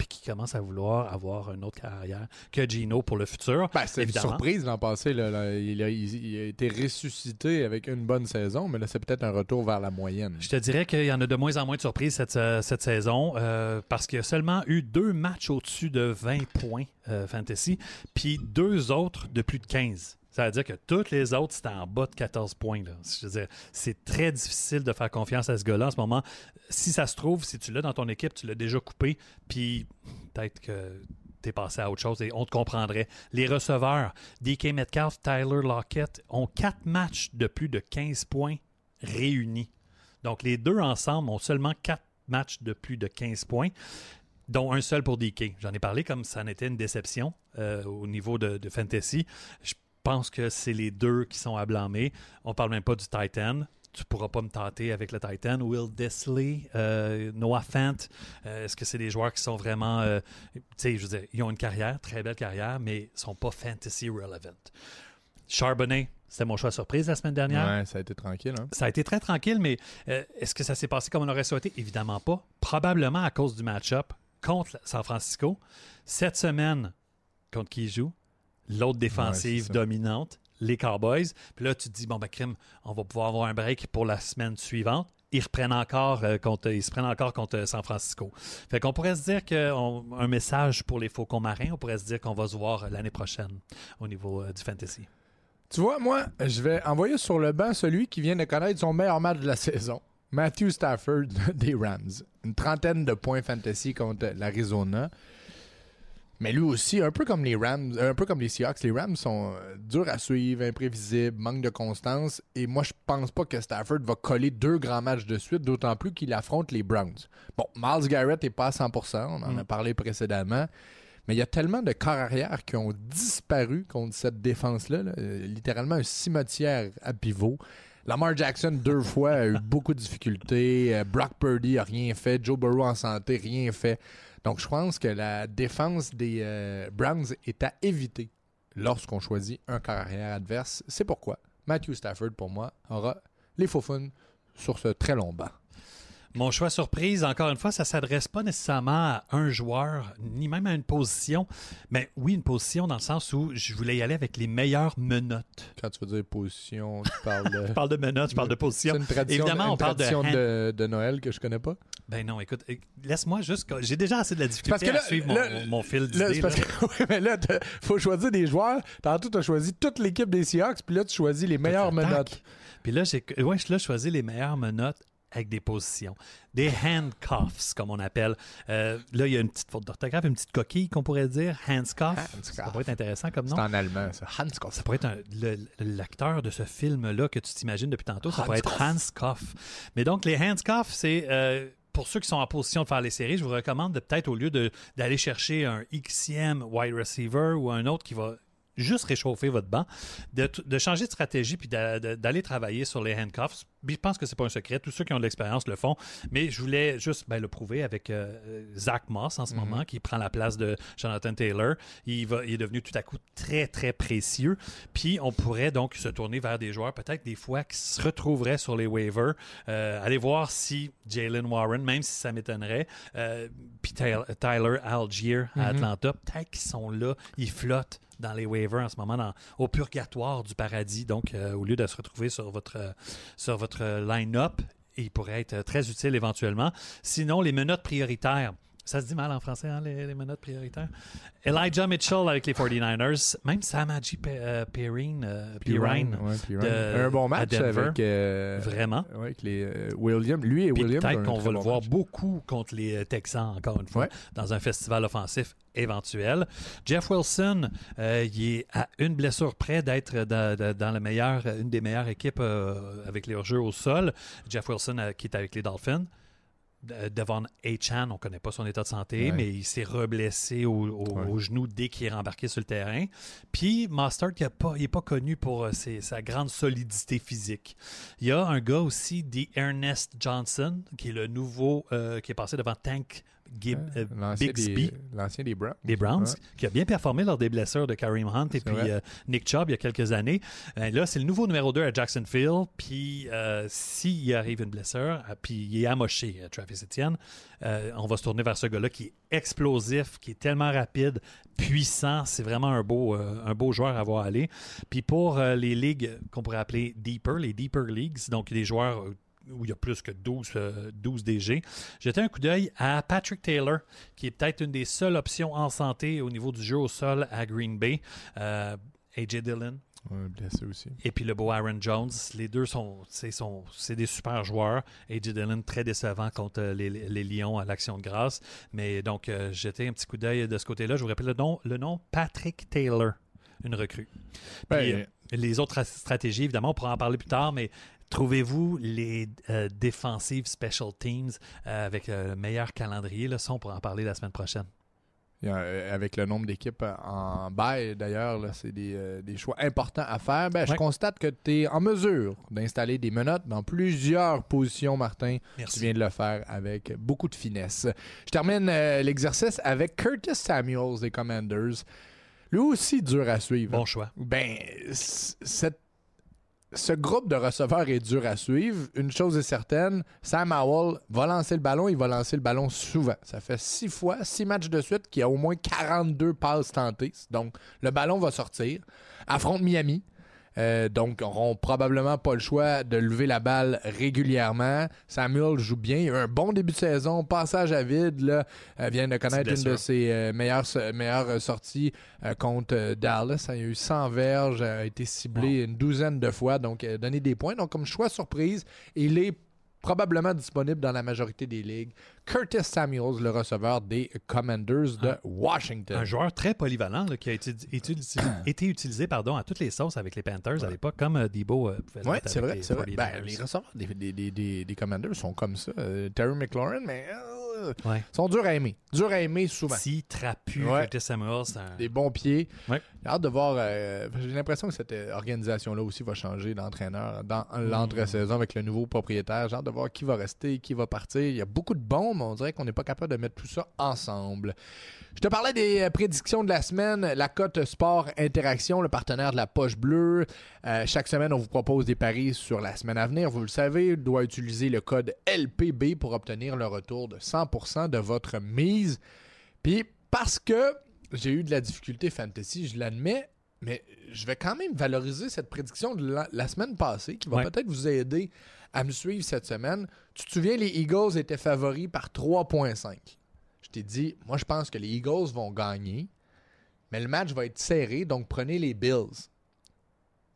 puis qui commence à vouloir avoir une autre carrière que Gino pour le futur. Ben, c'est une surprise l'an passé. là, là. Il, a, il- il a été ressuscité avec une bonne saison, mais là, c'est peut-être un retour vers la moyenne. Je te dirais qu'il y en a de moins en moins de surprises cette, euh, cette saison euh, parce qu'il y a seulement eu deux matchs au-dessus de 20 points euh, fantasy, puis deux autres de plus de 15. Ça veut dire que toutes les autres, c'était en bas de 14 points. Je c'est très difficile de faire confiance à ce gars-là en ce moment. Si ça se trouve, si tu l'as dans ton équipe, tu l'as déjà coupé, puis peut-être que t'es passé à autre chose et on te comprendrait. Les receveurs, DK Metcalf, Tyler Lockett, ont quatre matchs de plus de 15 points réunis. Donc, les deux ensemble ont seulement quatre matchs de plus de 15 points, dont un seul pour DK. J'en ai parlé comme ça en était une déception euh, au niveau de, de fantasy. Je pense que c'est les deux qui sont à blâmer. On parle même pas du Titan. Tu pourras pas me tâter avec le Titan. Will Disley, euh, Noah Fant, euh, est-ce que c'est des joueurs qui sont vraiment... euh, tu sais, je veux dire, ils ont une carrière, très belle carrière, mais sont pas fantasy relevant. Charbonnet, c'était mon choix surprise la semaine dernière. Ouais, ça a été tranquille. Hein? Ça a été très tranquille, mais est-ce que ça s'est passé comme on aurait souhaité? Évidemment pas. Probablement à cause du match-up contre San Francisco. Cette semaine, contre qui il joue? L'autre défensive Ouais, dominante, les Cowboys. Puis là, tu te dis, bon, ben, crime, on va pouvoir avoir un break pour la semaine suivante. Ils reprennent encore euh, contre, ils se prennent encore contre euh, San Francisco. Fait qu'on pourrait se dire qu'un message pour les Faucons marins, on pourrait se dire qu'on va se voir euh, l'année prochaine au niveau euh, du fantasy. Tu vois, moi, je vais envoyer sur le banc celui qui vient de connaître son meilleur match de la *laughs* saison. Matthew Stafford *laughs* des Rams. Une trentaine de points fantasy contre l'Arizona. Mais lui aussi, un peu comme les Rams, un peu comme les Seahawks, les Rams sont euh, durs à suivre, imprévisibles, manque de constance. Et moi, je pense pas que Stafford va coller deux grands matchs de suite, d'autant plus qu'il affronte les Browns. Bon, Miles Garrett est pas à 100%, on en a parlé précédemment. Mais il y a tellement de corps arrière qui ont disparu contre cette défense-là. là. Euh, littéralement un cimetière à pivot. Lamar Jackson, deux fois, a eu beaucoup de difficultés. Euh, Brock Purdy a rien fait. Joe Burrow en santé, rien fait. Donc, je pense que la défense des euh, Browns est à éviter lorsqu'on choisit un corps arrière adverse. C'est pourquoi Matthew Stafford, pour moi, aura les faux sur ce très long banc. Mon choix surprise, encore une fois, ça ne s'adresse pas nécessairement à un joueur, ni même à une position. Mais oui, une position dans le sens où je voulais y aller avec les meilleures menottes. Quand tu veux dire position, tu *laughs* parles de. Je parle de menottes, je parle de C'est position. une tradition, Évidemment, une on parle de tradition hand- de, de Noël que je connais pas. Ben non, écoute, euh, laisse-moi juste. J'ai déjà assez de la difficulté Parce que là- à suivre mon, là- mon fil d'idées. c'est parce là. que *laughs* oui, mais là, faut choisir des joueurs. Tantôt, tu as choisi toute l'équipe des Seahawks, puis là, tu choisis les meilleures menottes. Puis là, j'ai ouais, là, choisis les meilleures menottes avec des positions. Des handcuffs, comme on appelle. Euh, là, il y a une petite faute d'orthographe, une petite coquille qu'on pourrait dire. Handscuff. Ça pourrait être intéressant comme nom. C'est en allemand, ça. Hanskoff. Ça pourrait être l'acteur de ce film-là que tu t'imagines depuis tantôt. Ça pourrait être Hans Koff. Mais donc, les Hans Koff, c'est. euh, pour ceux qui sont en position de faire les séries, je vous recommande de peut-être, au lieu de- d'aller chercher un XM wide receiver ou un autre qui va juste réchauffer votre banc, de, de changer de stratégie puis d'aller travailler sur les handcuffs. Je pense que c'est pas un secret. Tous ceux qui ont de l'expérience le font. Mais je voulais juste ben, le prouver avec euh, Zach Moss en ce moment, qui prend la place de Jonathan Taylor. Il, va, il est devenu tout à coup très, très précieux. Puis on pourrait donc se tourner vers des joueurs, peut-être des fois, qui se retrouveraient sur les waivers. Euh, aller voir si Jalen Warren, même si ça m'étonnerait, euh, puis Tyler, Algier à Atlanta, peut-être qu'ils sont là, ils flottent dans les waivers en ce moment, dans- au purgatoire du paradis. Donc, euh, au lieu de se retrouver sur votre, sur votre euh, line-up, il pourrait être euh, très utile éventuellement. Sinon, les menottes prioritaires. Ça se dit mal en français, hein, les, les menottes prioritaires. Elijah Mitchell avec les 49ers. Même Samaji euh, Perrine, euh, ouais, Pirine. de- un bon match avec, euh, vraiment. ouais, avec les euh, Williams. Lui et Puis Williams. peut-être qu'on va le voir match. beaucoup contre les Texans, encore une fois, Ouais. dans un festival offensif éventuel. Jeff Wilson, euh, il est à une blessure près d'être dans, dans- dans le meilleur, une des meilleures équipes euh, avec les jeux au sol. Jeff Wilson, euh, qui est avec les Dolphins. De- Devon Chan, on ne connaît pas son état de santé, Ouais. mais il s'est reblessé au, au- Ouais. au genou dès qu'il est rembarqué sur le terrain. Puis Mustard, qui n'est pas connu pour euh, ses- sa grande solidité physique. Il y a un gars aussi, dit Ernest Johnson, qui est le nouveau, euh, qui est passé devant Tank Gib- euh, L'ancien Bixby. des, l'ancien des Browns. des Browns, Ouais. qui a bien performé lors des blessures de Kareem Hunt et puis euh, Nick Chubb il y a quelques années. Euh, là, c'est le nouveau numéro 2 à Jacksonville. Puis euh, s'il arrive une blessure, puis il est amoché, Travis Etienne, euh, on va se tourner vers ce gars-là qui est explosif, qui est tellement rapide, puissant. C'est vraiment un beau, euh, un beau joueur à voir aller. Puis pour euh, les ligues qu'on pourrait appeler Deeper, les Deeper Leagues, donc des joueurs euh, où il y a plus que 12, euh, 12 DG, jeter un coup d'œil à Patrick Taylor, qui est peut-être une des seules options en santé au niveau du jeu au sol à Green Bay. Euh, AJ Dillon, Ouais, blessé aussi. et puis le beau Aaron Jones, les deux sont, c'est, sont- c'est des super joueurs. AJ Dillon très décevant contre euh, les, les Lions à l'Action de grâce. Mais donc, euh, jeter un petit coup d'œil de ce côté-là. Je vous rappelle le nom, le nom Patrick Taylor, une recrue. Puis, Ben, euh, les autres stratégies, évidemment, on pourra en parler plus tard, mais trouvez-vous les euh, défensives special teams euh, avec euh, le meilleur calendrier? Là, ça, on pourra en parler la semaine prochaine. Avec le nombre d'équipes en bail, d'ailleurs, c'est des, euh, des choix importants à faire. Ben, Je constate que tu es en mesure d'installer des menottes dans plusieurs positions, Martin. Merci. Tu viens de le faire avec beaucoup de finesse. Je termine euh, l'exercice avec Curtis Samuels des Commanders. Lui aussi dur à suivre. Bon choix. Ben, cette- ce groupe de receveurs est dur à suivre. Une chose est certaine, Sam Howell va lancer le ballon, il va lancer le ballon souvent. Ça fait six fois, six matchs de suite qu'il y a au moins 42 passes tentées. Donc, le ballon va sortir. Affronte Miami. Euh, donc, auront probablement pas le choix de lever la balle régulièrement. Samuel joue bien. Il a eu un bon début de saison. Passage à vide. Là, Euh, vient de connaître une de ses euh, meilleures, meilleures sorties contre Dallas. Il y a eu 100 verges, a été ciblé une douzaine de fois, donc euh, donné des points. Donc, comme choix surprise, il est probablement disponible dans la majorité des ligues. Curtis Samuels, le receveur des Commanders de Washington. Un joueur très polyvalent là, qui a été, utilisé, *coughs* été utilisé pardon, à toutes les sauces avec les Panthers à l'époque, comme euh, Debo euh, pouvait Oui, c'est vrai, les c'est vrai. 49ers. Ben, les receveurs des, des, des, des, des Commanders sont comme ça. Euh, Terry McLaurin, mais Ouais. sont durs à aimer. Durs à aimer souvent. Si trapu, Ouais. Curtis Samuel, c'est un... Des bons pieds. Ouais. J'ai hâte de voir. euh, J'ai l'impression que cette euh, organisation-là aussi va changer d'entraîneur dans l'entre-saison avec le nouveau propriétaire. J'ai hâte de voir qui va rester, qui va partir. Il y a beaucoup de bons, mais on dirait qu'on n'est pas capable de mettre tout ça ensemble. Je te parlais des euh, prédictions de la semaine. La cote Sport Interaction, le partenaire de la Poche Bleue. Euh, chaque semaine, on vous propose des paris sur la semaine à venir. Vous le savez, doit utiliser le code LPB pour obtenir le retour de 100% de votre mise. Puis, parce que j'ai eu de la difficulté fantasy, je l'admets, mais je vais quand même valoriser cette prédiction de la, la semaine passée qui va Ouais. peut-être vous aider à me suivre cette semaine. Tu te souviens, les Eagles étaient favoris par 3,5. Je t'ai dit, moi, je pense que les Eagles vont gagner, mais le match va être serré, donc prenez les Bills.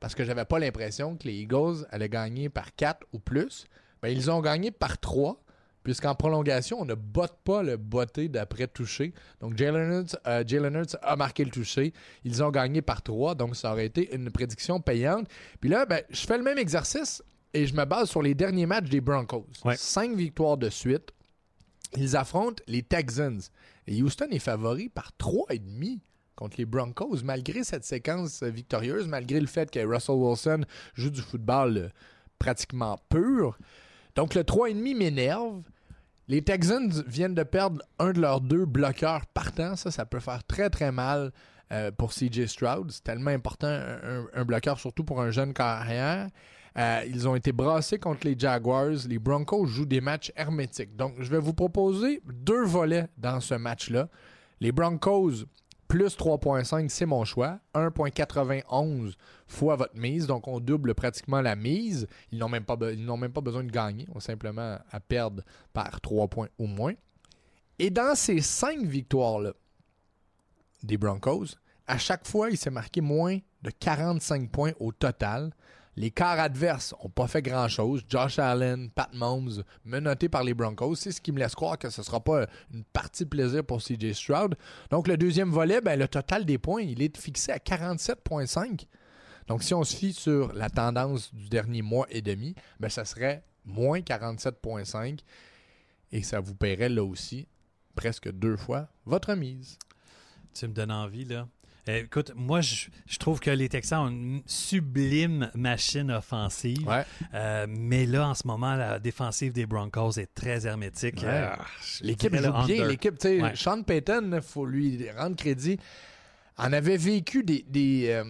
Parce que j'avais pas l'impression que les Eagles allaient gagner par 4 ou plus. Ben, ils ont gagné par 3, puisqu'en prolongation, on ne botte pas le botté d'après toucher. Donc, Jalen Hurts, euh, Jalen Hurts a marqué le toucher. Ils ont gagné par 3, donc ça aurait été une prédiction payante. Puis là, ben, je fais le même exercice et je me base sur les derniers matchs des Broncos. Ouais. Cinq victoires de suite. Ils affrontent les Texans. Et Houston est favori par 3,5 contre les Broncos, malgré cette séquence victorieuse, malgré le fait que Russell Wilson joue du football euh, pratiquement pur. Donc le 3,5 m'énerve. Les Texans viennent de perdre un de leurs deux bloqueurs partants. Ça, ça peut faire très, très mal euh, pour CJ Stroud. C'est tellement important, un, bloqueur, surtout pour un jeune carrière. Euh, ils ont été brassés contre les Jaguars. Les Broncos jouent des matchs hermétiques. Donc, je vais vous proposer deux volets dans ce match-là. Les Broncos, plus 3.5, c'est mon choix. 1.91 fois votre mise. Donc, on double pratiquement la mise. Ils n'ont même, pas besoin de gagner. On simplement à perdre par 3 points au moins. Et dans ces cinq victoires-là des Broncos, à chaque fois, il s'est marqué moins de 45 points au total. Les quarts adverses n'ont pas fait grand-chose. Josh Allen, Pat Mahomes, menottés par les Broncos. C'est ce qui me laisse croire que ce ne sera pas une partie de plaisir pour CJ Stroud. Donc, le deuxième volet, ben, le total des points, il est fixé à 47,5. Donc, si on se fie sur la tendance du dernier mois et demi, ben, ça serait moins 47,5. Et ça vous paierait là aussi presque deux fois votre mise. Tu me donnes envie, là. Euh, Écoute, moi, je, je trouve que les Texans ont une sublime machine offensive. Ouais. Euh, mais là, en ce moment, la défensive des Broncos est très hermétique. Ouais. Euh, je L'équipe joue bien. L'équipe, tu sais, Ouais. Sean Payton, il faut lui rendre crédit, en avait vécu des, des, euh,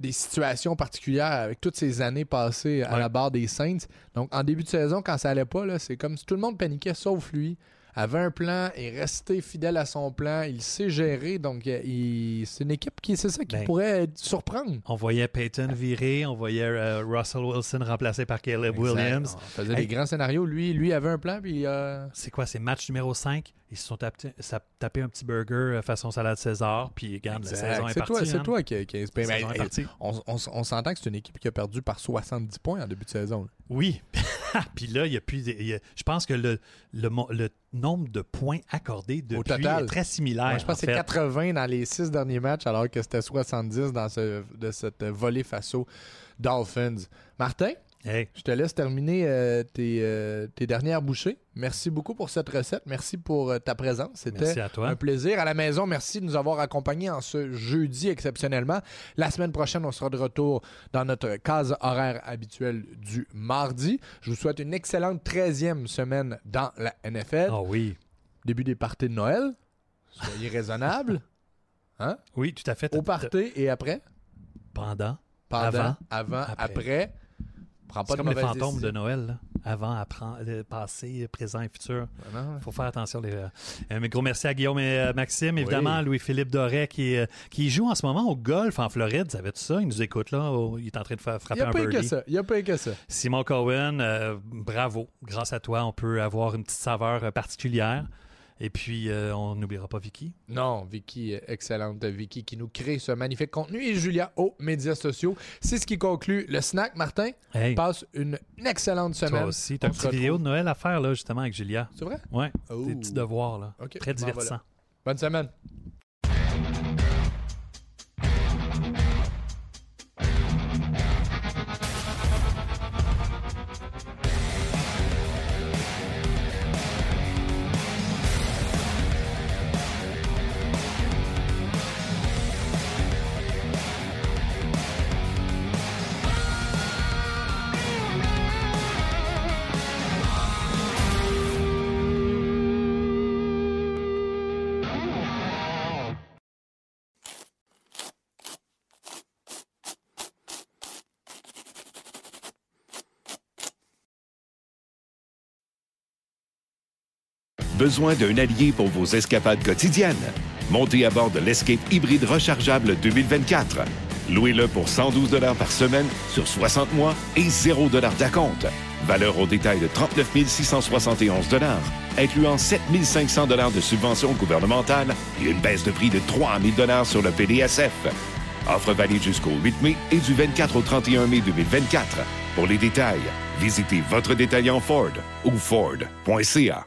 des situations particulières avec toutes ces années passées à la barre des Saints. Donc, en début de saison, quand ça allait pas, c'est comme si tout le monde paniquait, sauf lui. Avait un plan, est resté fidèle à son plan, il sait gérer, donc euh, il- c'est une équipe qui, c'est ça, qui Ben, pourrait surprendre. On voyait Peyton virer, on voyait euh, Russell Wilson remplacé par Caleb Williams. On faisait Hey. des grands scénarios. Lui, lui avait un plan, puis euh, C'est quoi, c'est match numéro 5? Ils se sont tapés, tapé un petit burger euh, façon salade César, puis regarde, la exact. saison est c'est partie. toi, c'est hein. toi qui, qui La ben, est partie. On, on- on s'entend que c'est une équipe qui a perdu par 70 points en début de saison. là. Oui. *laughs* Puis là, il y a plus. il y a- je pense que le, le, le nombre de points accordés depuis total. est très similaire. Je pense en que c'est fait. 80 dans les six derniers matchs, alors que c'était 70 dans ce, de cette volée face aux Dolphins. Martin, Hey, je te laisse terminer euh, tes, euh, tes dernières bouchées. Merci beaucoup pour cette recette. Merci pour euh, ta présence. C'était un plaisir. À la maison, merci de nous avoir accompagnés en ce jeudi exceptionnellement. La semaine prochaine, on sera de retour dans notre case horaire habituelle du mardi. Je vous souhaite une excellente 13e semaine dans la NFL. Ah oui. Début des parties de Noël. Soyez raisonnables. *laughs* Hein? Oui, tout à fait. Au party et après? Pendant. Pendant, Avant, avant, après. après. Prends pas C'est de comme les fantômes de. Noël. là. Avant, après, le passé, présent et futur. Non, Il faut faire attention. Les, euh, un gros merci à Guillaume et euh, Maxime. Évidemment, Oui. Louis-Philippe Doré qui, euh, qui joue en ce moment au golf en Floride. Savais-tu ça? Il nous écoute là. Oh, il est en train de faire frapper a un pas eu que birdie. ça. Il n'y a pas que ça. Simon Cohen, euh, bravo. Grâce à toi, on peut avoir une petite saveur euh, particulière. Et puis, euh, on n'oubliera pas Vicky. Non, Vicky, excellente Vicky qui nous crée ce magnifique contenu et Julia aux médias sociaux. C'est ce qui conclut le snack. Martin, Hey, passe une excellente semaine. toi aussi. Tu as On une petite vidéo de Noël à faire, là, justement, avec Julia. C'est vrai? Oh. des petits devoirs, là. Très divertissant. Bonne semaine. Besoin d'un allié pour vos escapades quotidiennes? Montez à bord de l'Escape hybride rechargeable 2024. Louez-le pour 112 par semaine sur 60 mois et 0 d'acompte. Valeur au détail de 39 671 incluant 7 500 de subventions gouvernementales et une baisse de prix de 3 000 sur le PDSF. Offre valide jusqu'au 8 mai et du 24 au 31 mai 2024. Pour les détails, visitez votre détaillant Ford ou Ford.ca.